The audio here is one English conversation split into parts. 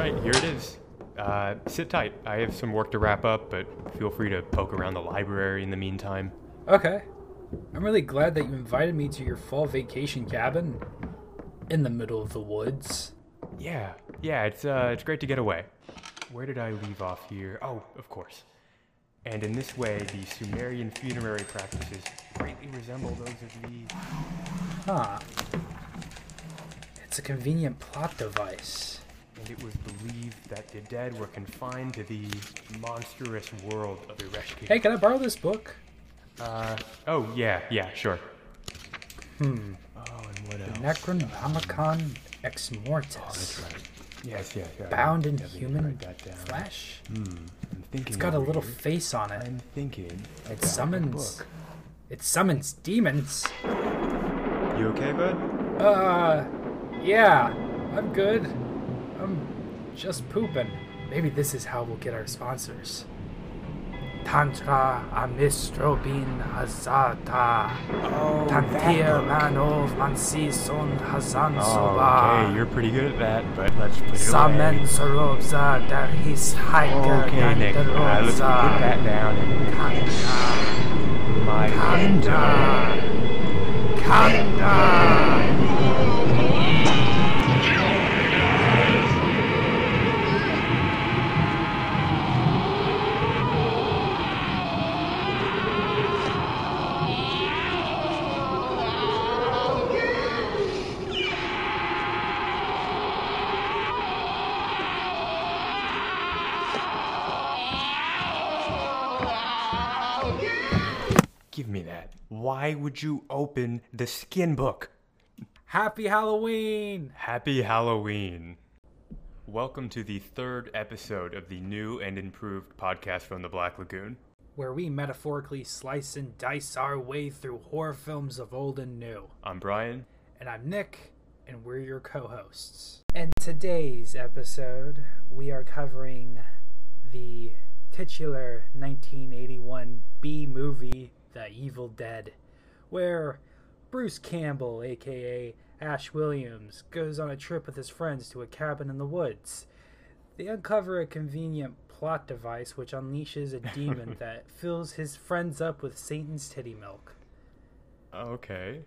right, here it is. Uh, sit tight. I have some work to wrap up, but feel free to poke around the library in the meantime. Okay. I'm really glad that you invited me to your fall vacation cabin in the middle of the woods. Yeah, yeah, it's uh, it's great to get away. Where did I leave off here? Oh, of course. And in this way, the Sumerian funerary practices greatly resemble those of the. Huh. It's a convenient plot device. And it was believed that the dead were confined to the monstrous world of Ereshkigal. Hey, can I borrow this book? Uh, oh, yeah, yeah, sure. Hmm. Oh, and what The else? Necronomicon Ex Mortis. Oh, that's right. Yes, yes, yeah. Bound in human write that down. flesh. Hmm. I'm thinking. It's got a little here. face on it. I'm thinking. It summons. book. It summons demons. You okay, bud? Uh, yeah, I'm good. I'm just pooping. Maybe this is how we'll get our sponsors. Tantra Amistrobin Hazata. Oh, Tantir Manov Mansison Hazan Oh, Soba. okay, you're pretty good at that, but let's put it Samen away. Sorobza Darhis Hiker Okay, Nick. Uh, let's put that down. And Kanda. my Kanda. Kanda. Why would you open the skin book? Happy Halloween! Happy Halloween. Welcome to the third episode of the new and improved podcast from the Black Lagoon. Where we metaphorically slice and dice our way through horror films of old and new. I'm Brian. And I'm Nick, and we're your co hosts. And today's episode, we are covering the titular 1981 B movie, The Evil Dead, where Bruce Campbell, aka Ash Williams, goes on a trip with his friends to a cabin in the woods. They uncover a convenient plot device which unleashes a demon that fills his friends up with Satan's titty milk. Okay.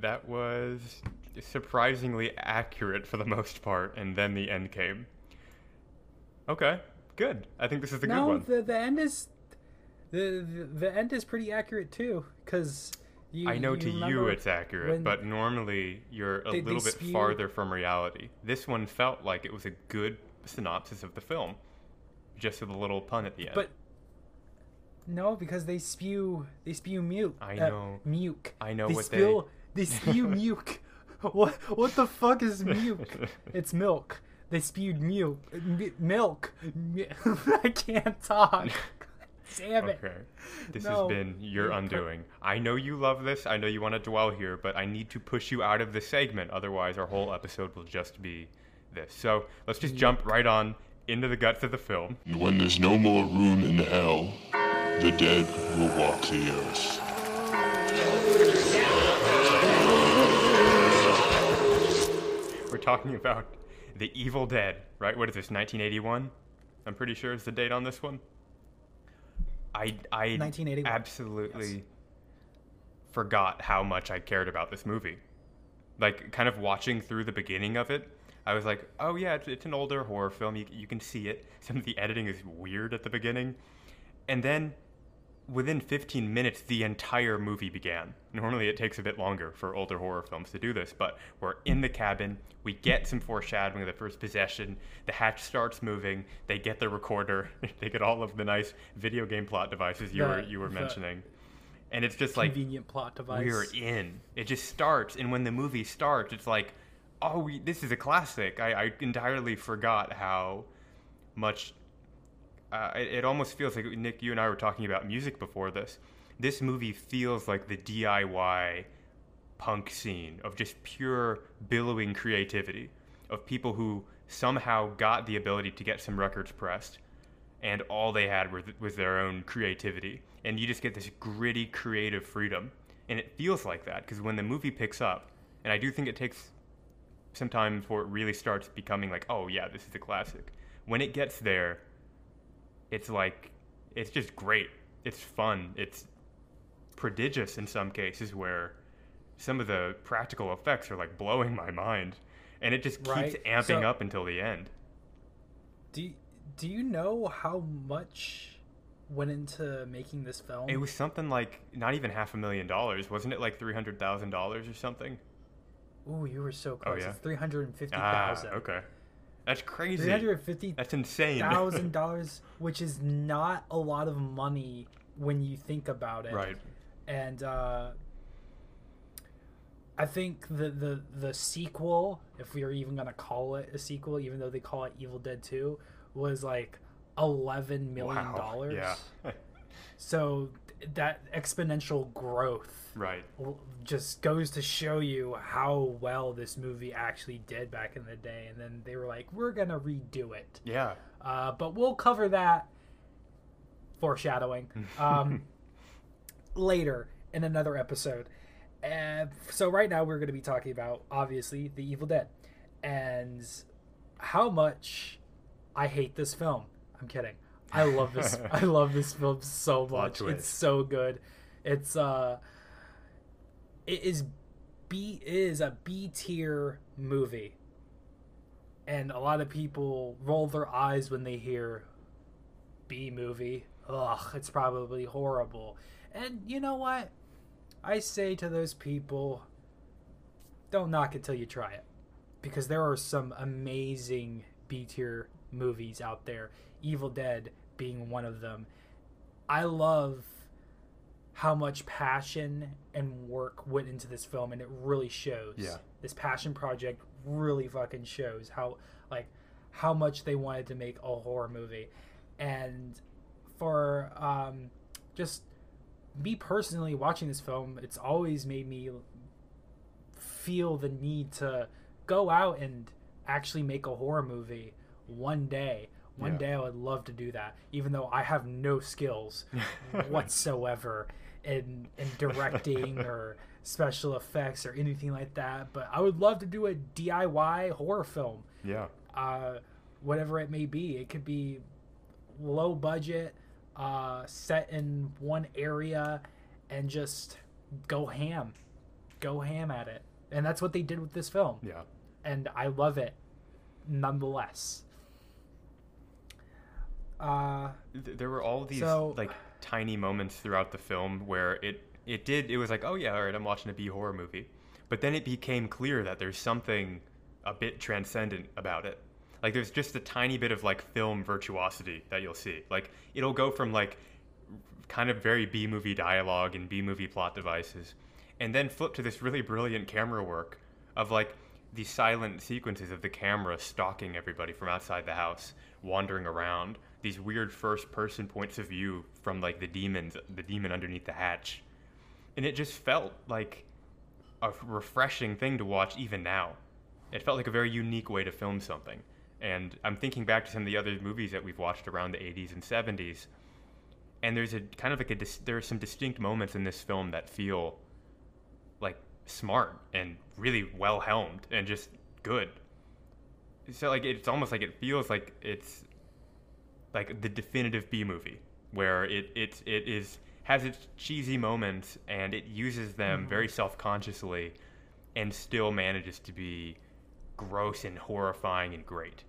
That was surprisingly accurate for the most part, and then the end came. Okay, good. I think this is a good no, one. the the end is the the, end is pretty accurate too, because you. I know to you it's accurate, but normally you're a They- they little bit spew- farther from reality. This one felt like it was a good synopsis of the film, just with a little pun at the end. But no, because they spew they spew muke. I uh, know. muke. I know what they what spill, they spew muke. What what the fuck is muke? it's milk. They spewed muke. M- milk. I can't talk. Damn it. Okay. This No. has been your undoing. I know you love this. I know you want to dwell here, but I need to push you out of the segment. Otherwise, our whole episode will just be this. So let's just jump right on into the guts of the film. When there's no more room in hell, the dead will walk the earth. We're talking about The Evil Dead, right? What is this, 1981? I'm pretty sure is the date on this one. I, I 1981, absolutely yes. forgot how much I cared about this movie. Like, kind of watching through the beginning of it, I was like, oh yeah, it's, it's an older horror film. You, you can see it. Some of the editing is weird at the beginning. And then within 15 minutes, the entire movie began. Normally, it takes a bit longer for older horror films to do this, but we're in the cabin. We get some foreshadowing of the first possession. The hatch starts moving. They get the recorder. they get all of the nice video game plot devices you The- were you were mentioning, and it's just like Convenient plot device. we're in. It just starts, and when the movie starts, it's like, oh, we, this is a classic. I, I entirely forgot how much. Uh, it, it almost feels like Nick, you and I were talking about music before this. This movie feels like the DIY punk scene of just pure billowing creativity of people who somehow got the ability to get some records pressed and all they had was, was their own creativity and you just get this gritty creative freedom and it feels like that because when the movie picks up and i do think it takes some time before it really starts becoming like, oh yeah, this is a classic. When it gets there, it's like it's just great. It's fun. It's prodigious in some cases where some of the practical effects are like blowing my mind, and it just keeps Right. amping So- up until the end. Do you, do you know how much went into making this film? It was something like not even half a million dollars, wasn't it? Like three hundred thousand dollars or something. Ooh, you were so close. Oh, yeah? It's three hundred and fifty Ah, okay, that's crazy. Three hundred fifty That's insane. thousand dollars, which is not a lot of money when you think about it. right. And uh, I think the, the the sequel, if we are even gonna call it a sequel, even though they call it Evil Dead Two, was like eleven million Wow. dollars. Yeah. So that exponential growth right. just goes to show you how well this movie actually did back in the day. And then they were like, "We're gonna redo it." Yeah. Uh, but we'll cover that foreshadowing um, later in another episode. Uh, so right now we're going to be talking about obviously the Evil Dead and how much I hate this film. I'm kidding. I love this. I love this film so much. It's so good. It's uh, it is B it is a B tier movie and a lot of people roll their eyes when they hear B movie. Ugh, it's probably horrible. And you know what? I say to those people, don't knock it till you try it. Because there are some amazing B tier movies out there, Evil Dead being one of them. I love how much passion and work went into this film, and it really shows. Yeah. This passion project really fucking shows how, like, how much they wanted to make a horror movie. And for um, just me personally watching this film, it's always made me feel the need to go out and actually make a horror movie one day. One Yeah. day I would love to do that, even though I have no skills whatsoever in in directing or special effects or anything like that. But I would love to do a DIY horror film Yeah. uh, whatever it may be. It could be low budget, uh, set in one area, and just go ham, go ham at it. And that's what they did with this film, Yeah. and I love it, nonetheless. Uh, there were all these So- like tiny moments throughout the film where it it did it was like oh yeah all right I'm watching a B horror movie, but then it became clear that there's something a bit transcendent about it. Like there's just a tiny bit of like film virtuosity that you'll see. Like it'll go from like kind of very B movie dialogue and B movie plot devices, and then flip to this really brilliant camera work of like the silent sequences of the camera stalking everybody from outside the house, wandering around. These weird first person points of view from like the demons, the demon underneath the hatch, and it just felt like a refreshing thing to watch even now. It felt like a very unique way to film something. And I'm thinking back to some of the other movies that we've watched around the 80s and 70s, and there's a kind of like a dis- there are some distinct moments in this film that feel like smart and really well helmed and just good. So like it's almost like it feels like it's like the definitive B movie where it it it is has its cheesy moments and it uses them very self-consciously and still manages to be gross and horrifying and great.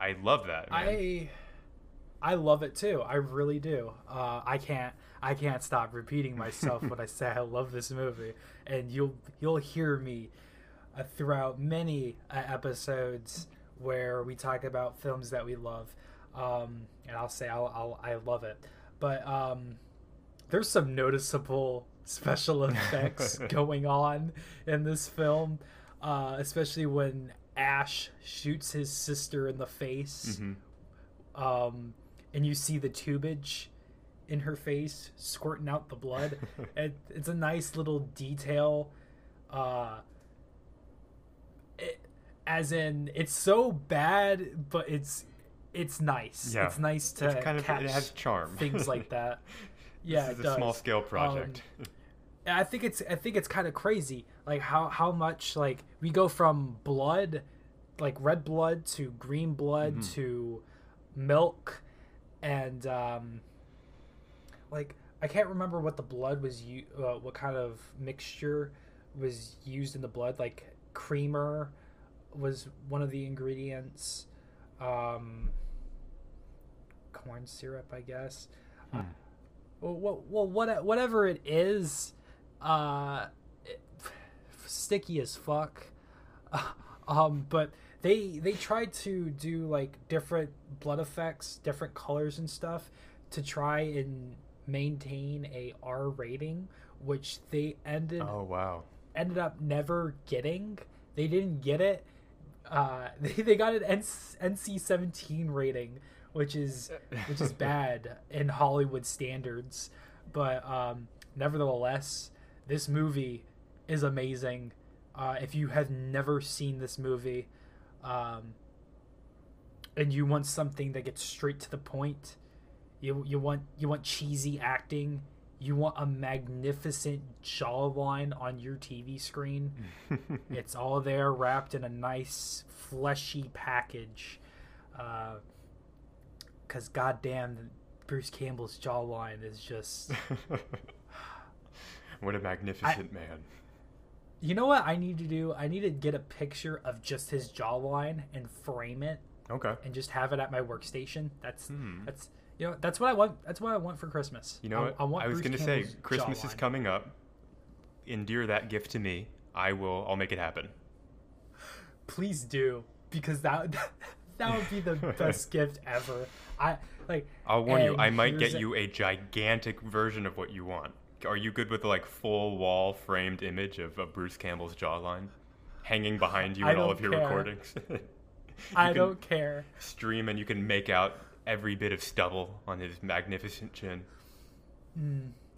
I love that. Man. I I love it too. I really do. Uh, I can't I can't stop repeating myself when I say I love this movie, and you'll you'll hear me uh, throughout many uh, episodes where we talk about films that we love, um, and I'll say I'll, I'll I love it. But um, there's some noticeable special effects going on in this film, uh, especially when Ash shoots his sister in the face Mhm. um, and you see the tubage in her face squirting out the blood. it, it's a nice little detail. Uh, it, as in, it's so bad, but it's it's nice. Yeah. It's nice to It's kind of catch it has charm. things like that. Yeah, this is it a small scale project. And I think it's I think it's kind of crazy, like how how much like we go from blood like red blood to green blood to milk and um like I can't remember what the blood was you uh, what kind of mixture was used in the blood like creamer was one of the ingredients um corn syrup I guess. Uh, well, well, what, whatever it is uh it, sticky as fuck. Um but they they tried to do like different blood effects different colors and stuff to try and maintain a r rating which they ended Oh wow. ended up never getting. They didn't get it. Uh they, they got an nc-17 rating which is which is bad in hollywood standards but um nevertheless this movie is amazing uh if you have never seen this movie um and you want something that gets straight to the point you you want you want cheesy acting you want a magnificent jawline on your TV screen. it's all there wrapped in a nice fleshy package. Uh, Cause goddamn, Bruce Campbell's jawline is just. what a magnificent man. You know what I need to do? I need to get a picture of just his jawline and frame it Okay. and just have it at my workstation. That's Hmm. that's you know that's what I want. That's what I want for Christmas. You know I, what? I, want I was gonna say Campbell's Christmas is coming up. Endear that gift to me. I will. I'll make it happen. please do because that that would be the best gift ever. I like. I'll warn you. I might get you a gigantic version of what you want. Are you good with the like full wall framed image of, of Bruce Campbell's jawline hanging behind you in all of your care. recordings? You I don't care. stream and you can make out every bit of stubble on his magnificent chin.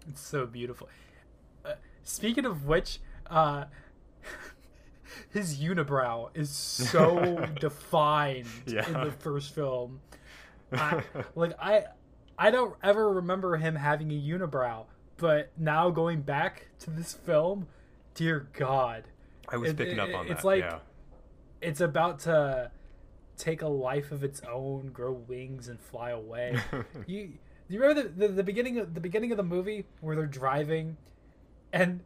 It's so beautiful. Uh, speaking of which, uh, his unibrow is so defined in the first film. I, like I, I don't ever remember him having a unibrow, but now going back to this film, dear God, I was It- picking up on it's that. like- yeah. it's about to take a life of its own, grow wings, and fly away. you do you remember the, the, the beginning of the beginning of the movie where they're driving and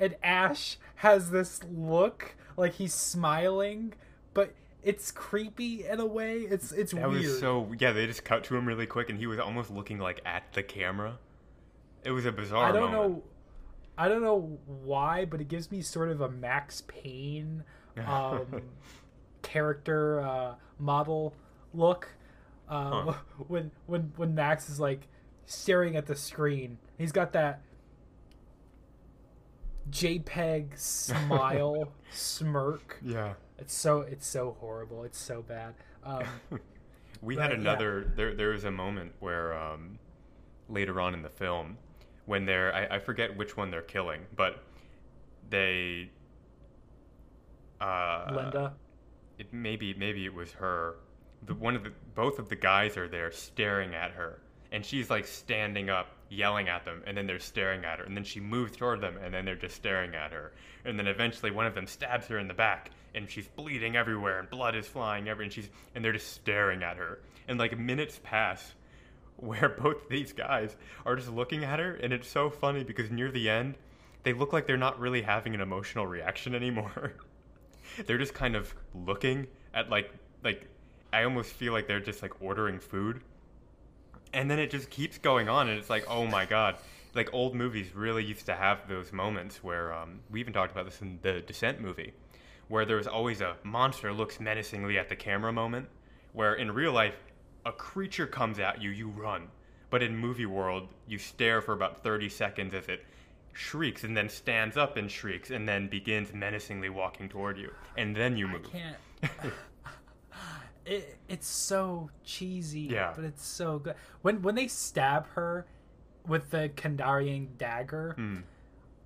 and Ash has this look like he's smiling, but it's creepy in a way. It's it's That weird. was so yeah. They just cut to him really quick, and he was almost looking like at the camera. It was a bizarre. I don't moment. know I don't know why, but it gives me sort of a Max Payne um, character uh, model look. Uh, Huh. When when when Max is like staring at the screen, he's got that JPEG smile smirk. Yeah. It's so it's so horrible. It's so bad. Um, We But, had yeah. another. There, there was a moment where um, later on in the film, when they're, I, I forget which one they're killing, but they. Uh, Linda. It maybe maybe it was her. The one of the both of the guys are there staring at her, and she's like standing up, yelling at them, and then they're staring at her, and then she moves toward them, and then they're just staring at her, and then eventually one of them stabs her in the back, and she's bleeding everywhere, and blood is flying everywhere, and she's and they're just staring at her, and like minutes pass, where both these guys are just looking at her, and it's so funny because near the end, they look like they're not really having an emotional reaction anymore. they're just kind of looking at like like I almost feel like they're just like ordering food. And then it just keeps going on and it's like, "Oh my god." Like old movies really used to have those moments where um, we even talked about this in the Descent movie, where there was always a monster looks menacingly at the camera moment, where in real life a creature comes at you, you run. But in movie world, you stare for about 30 seconds as it shrieks and then stands up and shrieks and then begins menacingly walking toward you. And then you I move. can't. it, it's so cheesy, Yeah. but it's so good. When when they stab her with the Kandarian dagger, Hmm.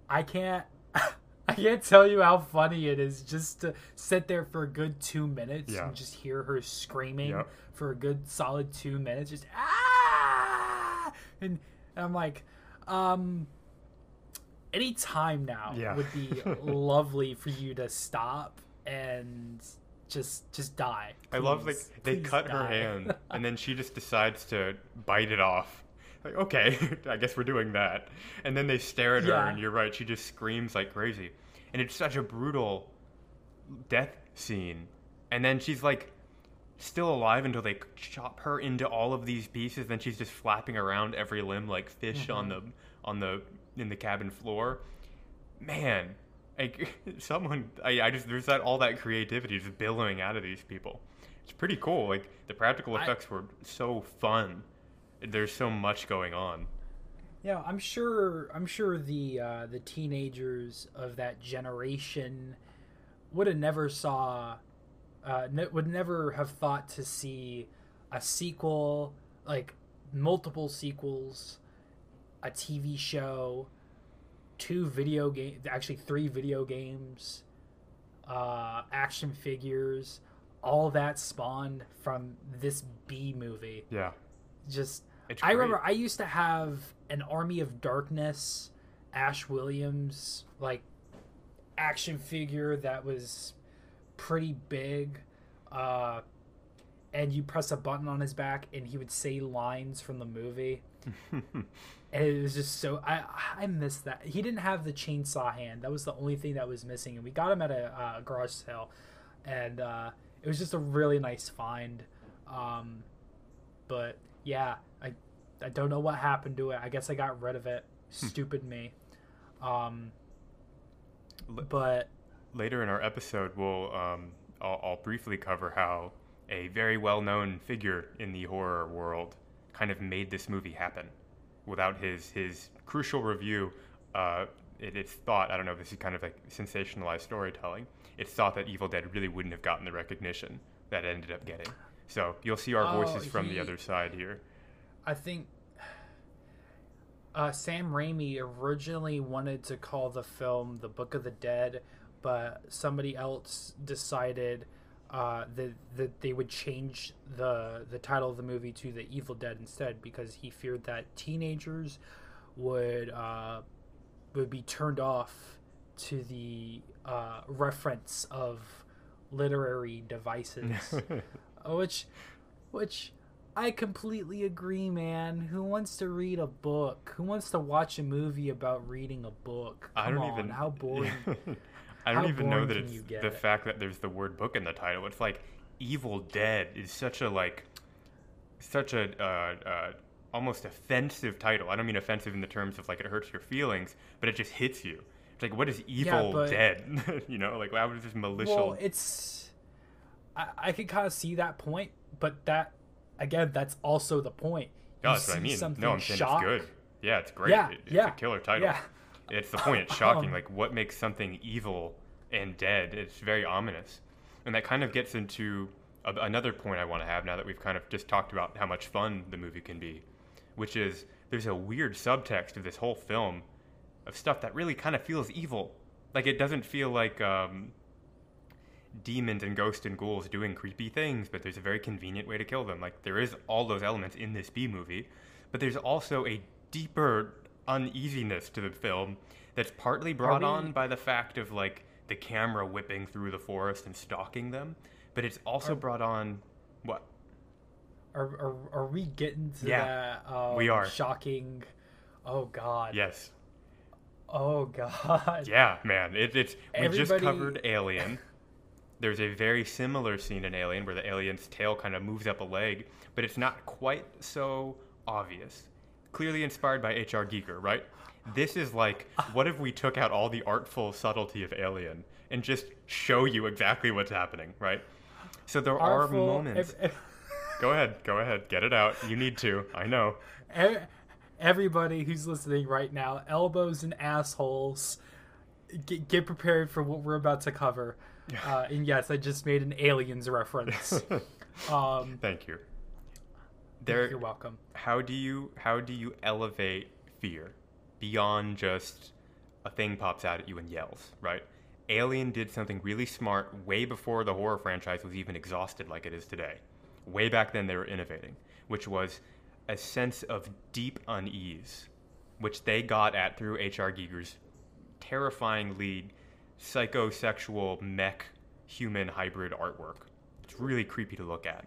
I can't. I can't tell you how funny it is just to sit there for a good two minutes Yeah. and just hear her screaming Yep. for a good solid two minutes, just ah, and, and I'm like, um, any time now Yeah. would be lovely for you to stop and just just die. I love like they please cut her hand and then she just decides to bite it off. Like, okay, I guess we're doing that. And then they stare at her Yeah. and you're right, she just screams like crazy. And it's such a brutal death scene. And then she's like still alive until they chop her into all of these pieces then she's just flapping around every limb like fish on mm-hmm. the on the in the cabin floor. Man, like someone I, I just there's that all that creativity just billowing out of these people. It's pretty cool. Like the practical I- effects were so fun. There's so much going on. Yeah, I'm sure. I'm sure the uh, the teenagers of that generation would have never saw, uh, ne- would never have thought to see a sequel, like multiple sequels, a TV show, two video game, actually three video games, uh, action figures, all that spawned from this B movie. Yeah. just I remember I used to have an Army of Darkness Ash Williams like action figure that was pretty big uh and you press a button on his back and he would say lines from the movie it was just so I I miss that. He didn't have the chainsaw hand. That was the only thing that was missing, and we got him at a uh, garage sale, and uh, it was just a really nice find. Um, but yeah, I I don't know what happened to it. I guess I got rid of it. Stupid me. Um, but later in our episode, we'll um, I'll, I'll briefly cover how a very well-known figure in the horror world kind of made this movie happen. Without his his crucial review, uh, it, it's thought I don't know if this is kind of like sensationalized storytelling. It's thought that Evil Dead really wouldn't have gotten the recognition that it ended up getting. So you'll see our Oh, voices from the other side here. I think uh, Sam Raimi originally wanted to call the film The Book of the Dead, but somebody else decided uh, that that they would change the the title of the movie to The Evil Dead instead because he feared that teenagers would uh, would be turned off to the uh, reference of literary devices which which I completely agree, man. Who wants to read a book? Who wants to watch a movie about reading a book? I Come don't on, even. how boring. I don't how even know that it's the fact that there's the word book in the title. It's like Evil Dead is such a like, such a uh, uh, almost offensive title. I don't mean offensive in the terms of like it hurts your feelings, but it just hits you. It's like what is Evil but- Dead? you know, like how is this malicious? well, it's I, I can kind of see that point, but that again, that's also the point. no, You that's what I mean. something No, I'm saying shock- it's good. Yeah, it's great. Yeah, It- it's yeah, a killer title. yeah. It's the point. It's shocking. Um, like what makes something evil and dead? It's very ominous, and that kind of gets into a, another point I want to have now that we've kind of just talked about how much fun the movie can be, which is there's a weird subtext of this whole film of stuff that really kind of feels evil. Like it doesn't feel like um, demons and ghosts and ghouls doing creepy things, but there's a very convenient way to kill them. Like there is all those elements in this B movie, but there's also a deeper uneasiness to the film that's partly brought we- on by the fact of like the camera whipping through the forest and stalking them, but it's also Are- brought on what? Are, are, are we getting to Yeah, that um, we are. shocking? Oh God! Yes. Oh God! Yeah, man. It, it's we just covered Alien. There's a very similar scene in Alien where the alien's tail kind of moves up a leg, but it's not quite so obvious. Clearly inspired by H.R. Giger, right? This is like, what if we took out all the artful subtlety of Alien and just show you exactly what's happening, right? So there are moments. ev- ev- Go ahead, go ahead, get it out. You need to. I know. everybody who's listening right now, elbows and assholes, get, get prepared for what we're about to cover. Uh, and yes, I just made an aliens reference. um, Thank you. There, you're welcome. how do you how do you elevate fear beyond just a thing pops out at you and yells right alien did something really smart way before the horror franchise was even exhausted like it is today way back then they were innovating which was a sense of deep unease which they got at through hr giger's terrifyingly psychosexual mech human hybrid artwork. It's really creepy to look at.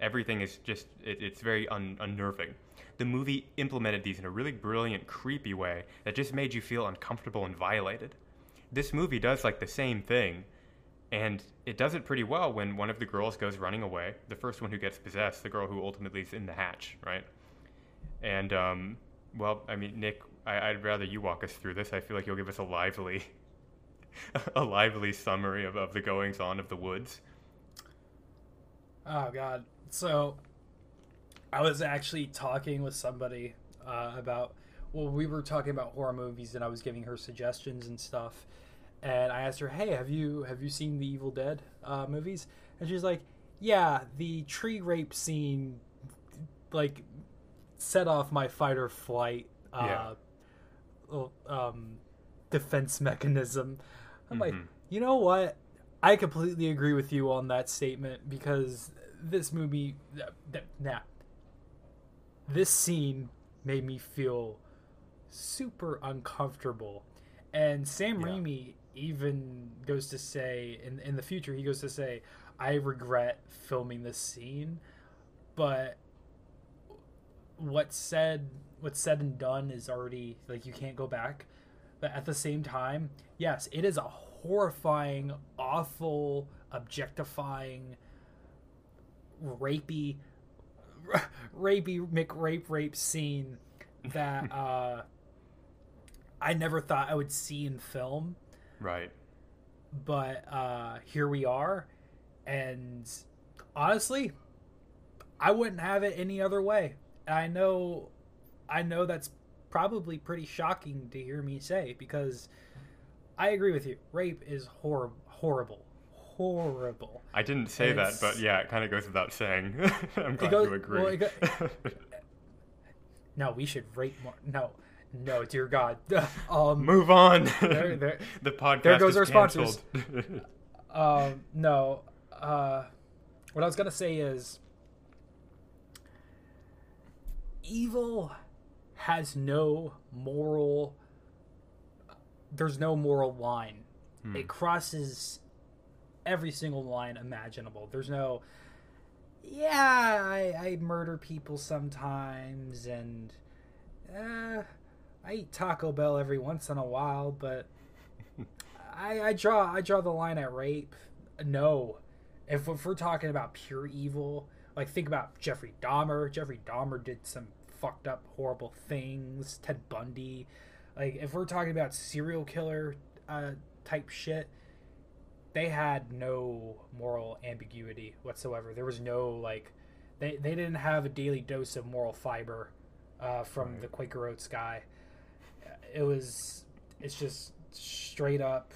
Everything is just, it, it's very un- unnerving. The movie implemented these in a really brilliant, creepy way that just made you feel uncomfortable and violated. This movie does like the same thing, and it does it pretty well when one of the girls goes running away. The first one who gets possessed, the girl who ultimately is in the hatch, right? And, um, well, I mean, Nick, I, I'd rather you walk us through this. I feel like you'll give us a lively, a lively summary of, of the goings on of the woods. Oh God. So I was actually talking with somebody uh, about. Well, we were talking about horror movies, and I was giving her suggestions and stuff. And I asked her, "Hey, have you have you seen the Evil Dead uh, movies?" And she's like, "Yeah, the tree rape scene, like, set off my fight or flight uh, um, defense mechanism." I'm like, Mhm. you know what? I completely agree with you on that statement because this movie, nah, this scene made me feel super uncomfortable. And Sam Yeah. Raimi even goes to say in in the future he goes to say, "I regret filming this scene, but what's said what's said and done is already like you can't go back." But at the same time, yes, it is a horrifying, awful, objectifying, rapey, rapey McRape rape scene that uh, I never thought I would see in film. Right. But uh, here we are, and honestly, I wouldn't have it any other way. I know, I know that's probably pretty shocking to hear me say because I agree with you. Rape is hor- horrible, horrible. I didn't say that, but yeah, it kind of goes without saying. I'm glad goes- you agree. well, go- No, we should rape more. No, no, dear God. um, Move on. There- there- the podcast there goes is our sponsors. canceled. um, no. Uh, what I was gonna say is, evil has no moral. There's no moral line. Hmm. It crosses every single line imaginable. There's no. Yeah, I, I murder people sometimes, and uh, I eat Taco Bell every once in a while, but I, I draw I draw the line at rape. No, if, if we're talking about pure evil, like think about Jeffrey Dahmer. Jeffrey Dahmer did some fucked up, horrible things. Ted Bundy. Like if we're talking about serial killer uh, type shit, they had no moral ambiguity whatsoever. There was no like, they they didn't have a daily dose of moral fiber uh, from Right. the Quaker Oats guy. It was it's just straight up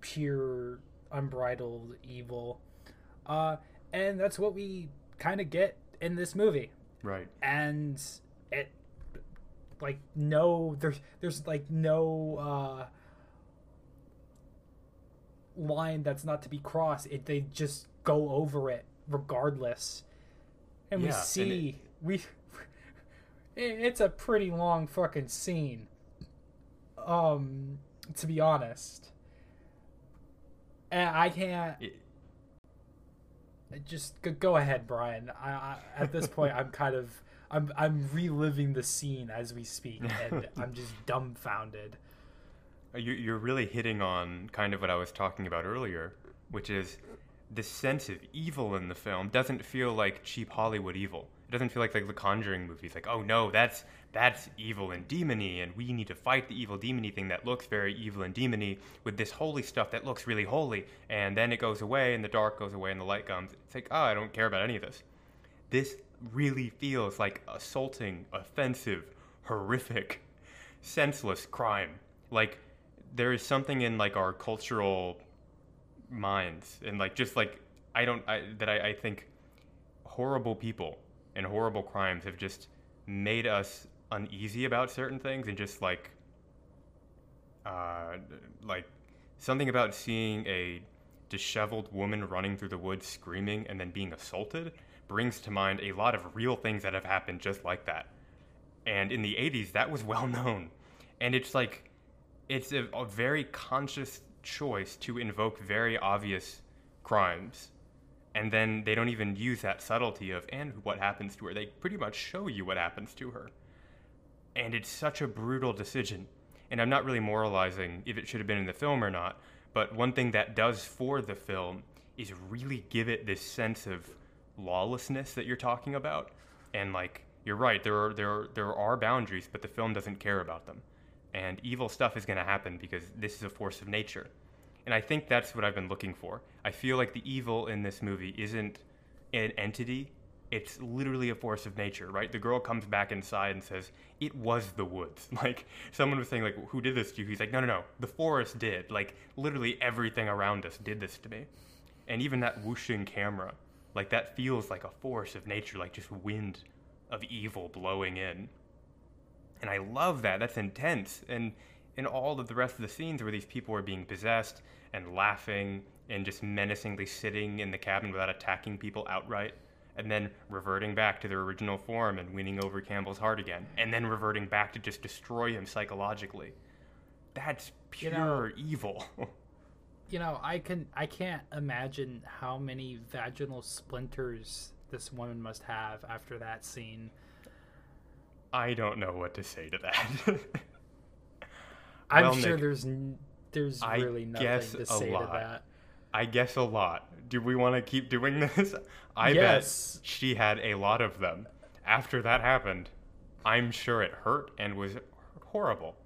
pure unbridled evil uh and that's what we kind of get in this movie right. and it like no there's there's like no uh line that's not to be crossed. It they just go over it regardless. And we Yeah, and see we it's a pretty long fucking scene. Um to be honest. And i can't It- just go, go ahead brian. I, I at this point i'm kind of i'm i'm reliving the scene as we speak and i'm just dumbfounded uh, You, you're really hitting on kind of what I was talking about earlier, which is the sense of evil in the film doesn't feel like cheap Hollywood evil. It doesn't feel like like the Conjuring movies, like oh no, that's that's evil and demony, and we need to fight the evil demony thing that looks very evil and demony with this holy stuff that looks really holy, and then it goes away, and the dark goes away, and the light comes. It's like oh, I don't care about any of this. This really feels like assaulting, offensive, horrific, senseless crime. Like there is something in like our cultural minds and like just like I don't I, that I, I think horrible people and horrible crimes have just made us uneasy about certain things and just like uh like something about seeing a disheveled woman running through the woods screaming and then being assaulted brings to mind a lot of real things that have happened just like that and in the 80s that was well known and it's like it's a, a very conscious choice to invoke very obvious crimes. And then they don't even use that subtlety of, and what happens to her. They pretty much show you what happens to her. And it's such a brutal decision. And I'm not really moralizing if it should have been in the film or not, but one thing that does for the film is really give it this sense of lawlessness that you're talking about. And like, you're right, there are, there are, there are boundaries, but the film doesn't care about them. And evil stuff is going to happen because this is a force of nature. And I think that's what I've been looking for. I feel like the evil in this movie isn't an entity, it's literally a force of nature, right? The girl comes back inside and says, It was the woods. Like, someone was saying, like, who did this to you? He's like, No, no, no. The forest did. Like, literally everything around us did this to me. And even that whooshing camera, like, that feels like a force of nature, like just wind of evil blowing in. And I love that. That's intense. And in all of the rest of the scenes where these people are being possessed and laughing and just menacingly sitting in the cabin without attacking people outright, and then reverting back to their original form and winning over Campbell's heart again, and then reverting back to just destroy him psychologically. That's pure You know- evil. You know, I can I can't imagine how many vaginal splinters this woman must have after that scene. I don't know what to say to that. I'm Well, sure Nick, there's there's I really nothing to say to that. I guess a lot. Do we want to keep doing this? I Yes. bet she had a lot of them. After that happened, I'm sure it hurt and was horrible.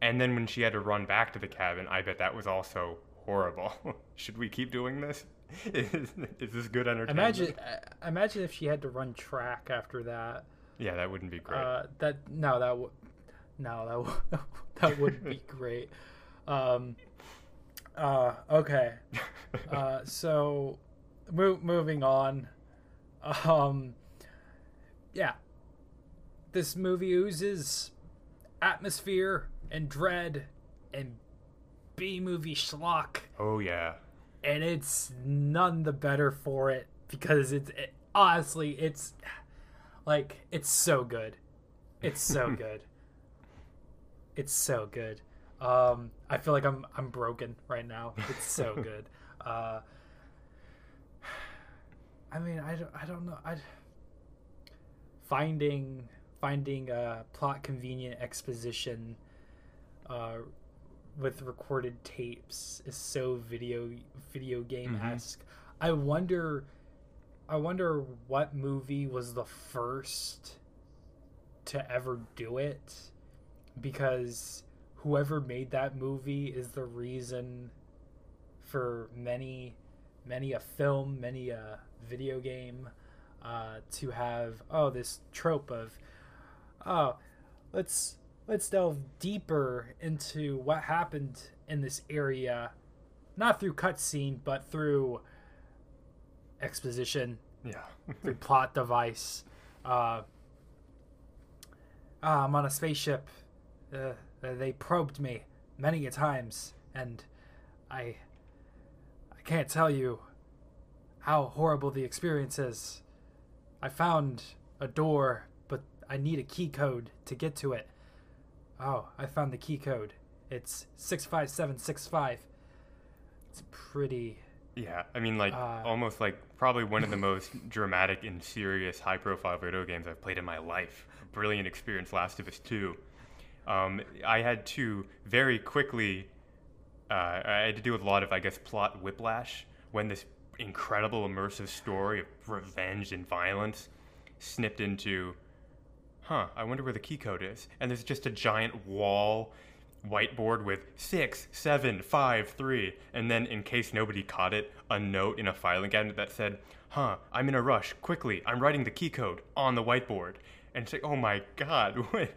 And then when she had to run back to the cabin, I bet that was also horrible. Should we keep doing this? Is, is this good entertainment? Imagine uh, imagine if she had to run track after that. Yeah, that wouldn't be great. Uh, that no, that would no, that would that would be great. Um, uh, okay. Uh, so, mo- moving on. Um, yeah, this movie oozes atmosphere and dread and B movie schlock, oh yeah. and it's none the better for it because it's it, honestly it's like it's so good. It's so good. It's so good. Um, I feel like I'm I'm broken right now. It's so good. Uh, I mean, I don't, I don't know. I finding finding a plot convenient exposition uh, with recorded tapes is so video video game esque. I wonder, I wonder what movie was the first to ever do it, because whoever made that movie is the reason for many, many a film, many a video game, uh, to have oh this trope of oh let's let's delve deeper into what happened in this area, not through cutscene but through exposition, Yeah. through plot device. Uh, ah, I'm on a spaceship. Uh, they probed me many a times, and I I can't tell you how horrible the experience is. I found a door, but I need a key code to get to it. Oh, I found the key code. It's 65765. It's pretty. Yeah, I mean, like Uh, almost like probably one of the most dramatic and serious, high-profile video games I've played in my life. Brilliant experience, Last of Us Two. Um, I had to very quickly. Uh, I had to deal with a lot of, I guess, plot whiplash when this incredible immersive story of revenge and violence snipped into, huh? I wonder where the key code is. And there's just a giant wall whiteboard with six, seven, five, three, and then in case nobody caught it, a note in a filing cabinet that said, "Huh, I'm in a rush. Quickly, I'm writing the key code on the whiteboard." And say, like, "Oh my God, what?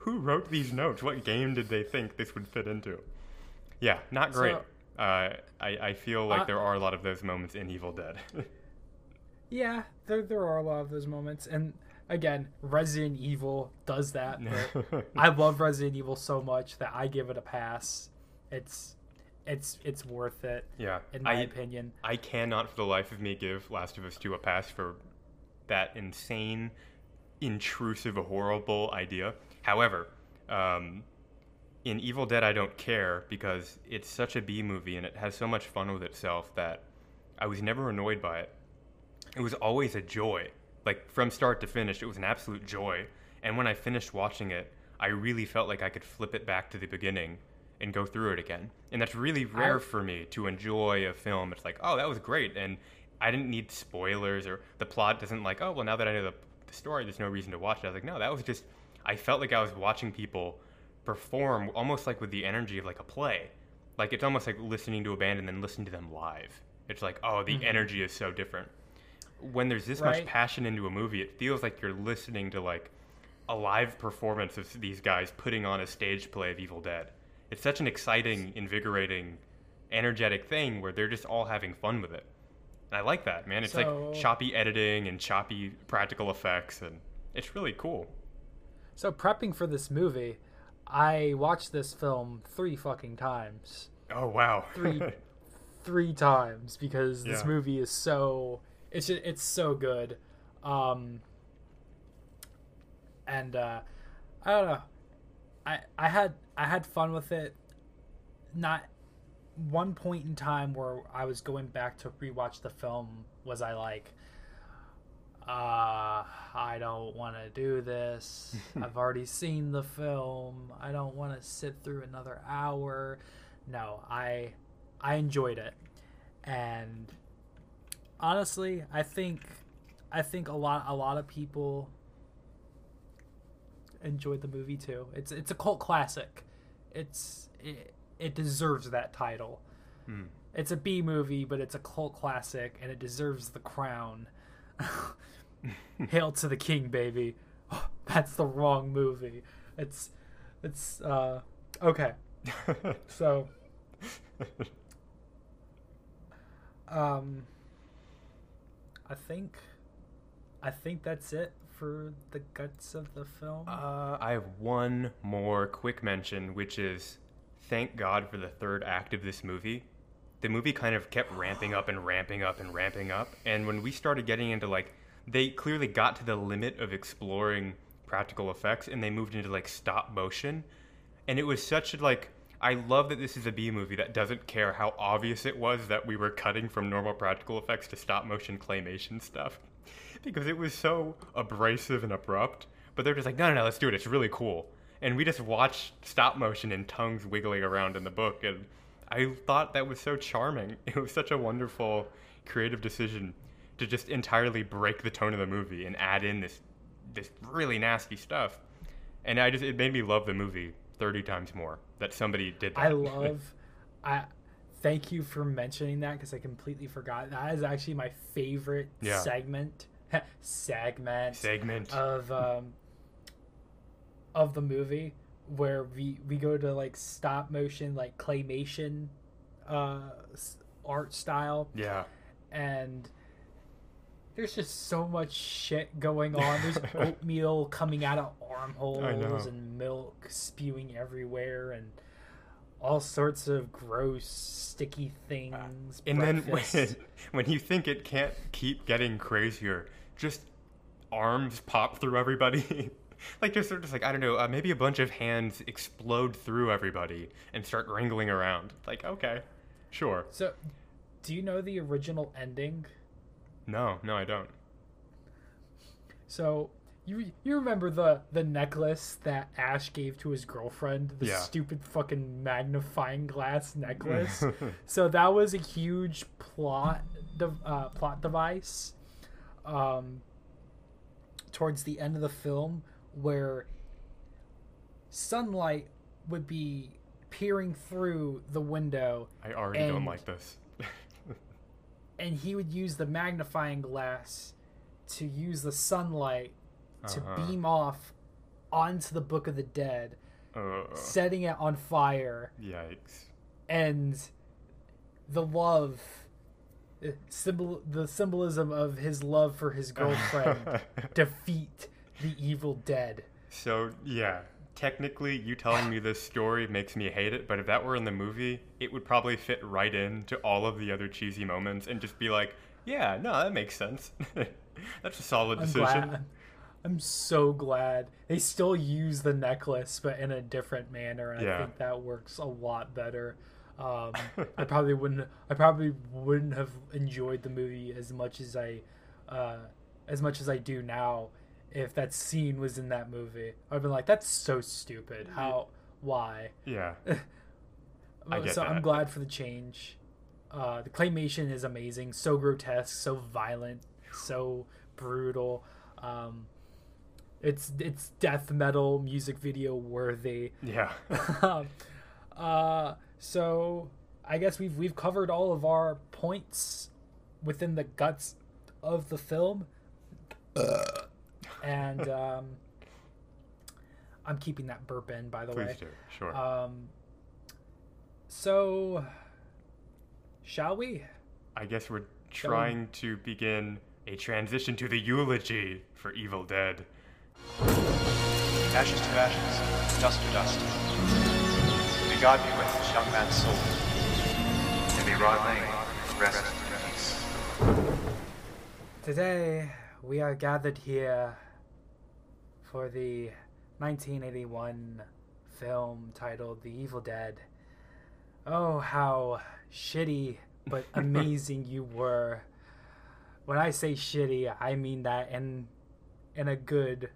Who wrote these notes? What game did they think this would fit into?" Yeah, not great. So- uh, I I feel like Uh, there are a lot of those moments in Evil Dead. Yeah, there there are a lot of those moments, and again, Resident Evil does that. I love Resident Evil so much that I give it a pass. It's it's it's worth it yeah, in my I opinion. I cannot for the life of me give Last of Us 2 a pass for that insane, intrusive, horrible idea. However, um, in Evil Dead, I don't care because it's such a B movie and it has so much fun with itself that I was never annoyed by it. It was always a joy. Like from start to finish, it was an absolute joy. And when I finished watching it, I really felt like I could flip it back to the beginning and go through it again. And that's really rare I- for me to enjoy a film. It's like, oh, that was great. And I didn't need spoilers or the plot doesn't like, oh, well, now that I know the, the story, there's no reason to watch it. I was like, no, that was just, I felt like I was watching people perform almost like with the energy of like a play. Like it's almost like listening to a band and then listening to them live. It's like, oh, the mm-hmm. energy is so different. When there's this much passion into a movie, it feels like you're listening to like a live performance of these guys putting on a stage play of Evil Dead. It's such an exciting, invigorating, energetic thing where they're just all having fun with it. And I like that, man. It's So- like choppy editing and choppy practical effects and it's really cool. So prepping for this movie, I watched this film three fucking times. Oh wow. Three three times because this Yeah. movie is so it's ju- it's so good. Um and uh I don't know. I I had I had fun with it. Not one point in time where I was going back to rewatch the film was I like uh I don't want to do this. I've already seen the film. I don't want to sit through another hour. No, I I enjoyed it. And honestly, I think I think a lot a lot of people enjoyed the movie too. It's it's a cult classic. It's it, it deserves that title. Hmm. It's a B movie, but it's a cult classic and it deserves the crown. Hail to the king, baby. That's the wrong movie. It's it's uh okay. So um I think I think that's it for the guts of the film. Uh, I have one more quick mention, which is thank God for the third act of this movie. The movie kind of kept ramping up and ramping up and ramping up. And when we started getting into like, they clearly got to the limit of exploring practical effects and they moved into like stop motion. And it was such a like, I love that this is a B movie that doesn't care how obvious it was that we were cutting from normal practical effects to stop motion claymation stuff. Because it was so abrasive and abrupt. But they're just like, no, no, no, let's do it. It's really cool. And we just watched stop motion and tongues wiggling around in the book. And I thought that was so charming. It was such a wonderful creative decision to just entirely break the tone of the movie and add in this this really nasty stuff. And I just it made me love the movie 30 times more that somebody did that. I love I thank you for mentioning that because I completely forgot. That is actually my favorite Yeah. segment segment segment. of um of the movie where we we go to like stop motion like claymation uh art style yeah. and there's just so much shit going on. There's oatmeal coming out of armholes and milk spewing everywhere and all sorts of gross sticky things. And then when, when you think it can't keep getting crazier, just arms pop through everybody. like just, sort of just like I don't know, uh, maybe a bunch of hands explode through everybody and start wrangling around. Like okay, sure. so, do you know the original ending? No, no, I don't. So you you remember the the necklace that Ash gave to his girlfriend, the Yeah. stupid fucking magnifying glass necklace. so that was a huge plot de- uh, plot device. Um, towards the end of the film, where sunlight would be peering through the window, I already don't like this. And he would use the magnifying glass to use the sunlight to Uh-huh. beam off onto the Book of the Dead, Uh, setting it on fire, yikes. and the love, uh, symbol, the symbolism of his love for his girlfriend defeat the evil dead. So yeah, technically, you telling me this story makes me hate it. But if that were in the movie, it would probably fit right into all of the other cheesy moments and just be like, yeah, no, that makes sense. That's a solid I'm decision. glad. I'm so glad they still use the necklace, but in a different manner, and I think that works a lot better. Um, I probably wouldn't. I probably wouldn't have enjoyed the movie as much as I, uh, as much as I do now, if that scene was in that movie. I'd be like, that's so stupid. How? Why? Yeah. I get so I'm glad for the change. Uh, the claymation is amazing, so grotesque, so violent, so brutal. Um, it's it's death metal music video worthy. Yeah. uh, so I guess we've we've covered all of our points within the guts of the film, and um, I'm keeping that burp in. By the way, Please do. Sure. um, so, shall we? I guess we're trying to begin a transition to the eulogy for Evil Dead. Ashes to ashes, dust to dust. May God be with this young man's soul. And may Rod Lane rest in peace. Today, we are gathered here for the 1981 film titled The Evil Dead. Oh, how shitty but amazing you were. When I say shitty, I mean that in in a good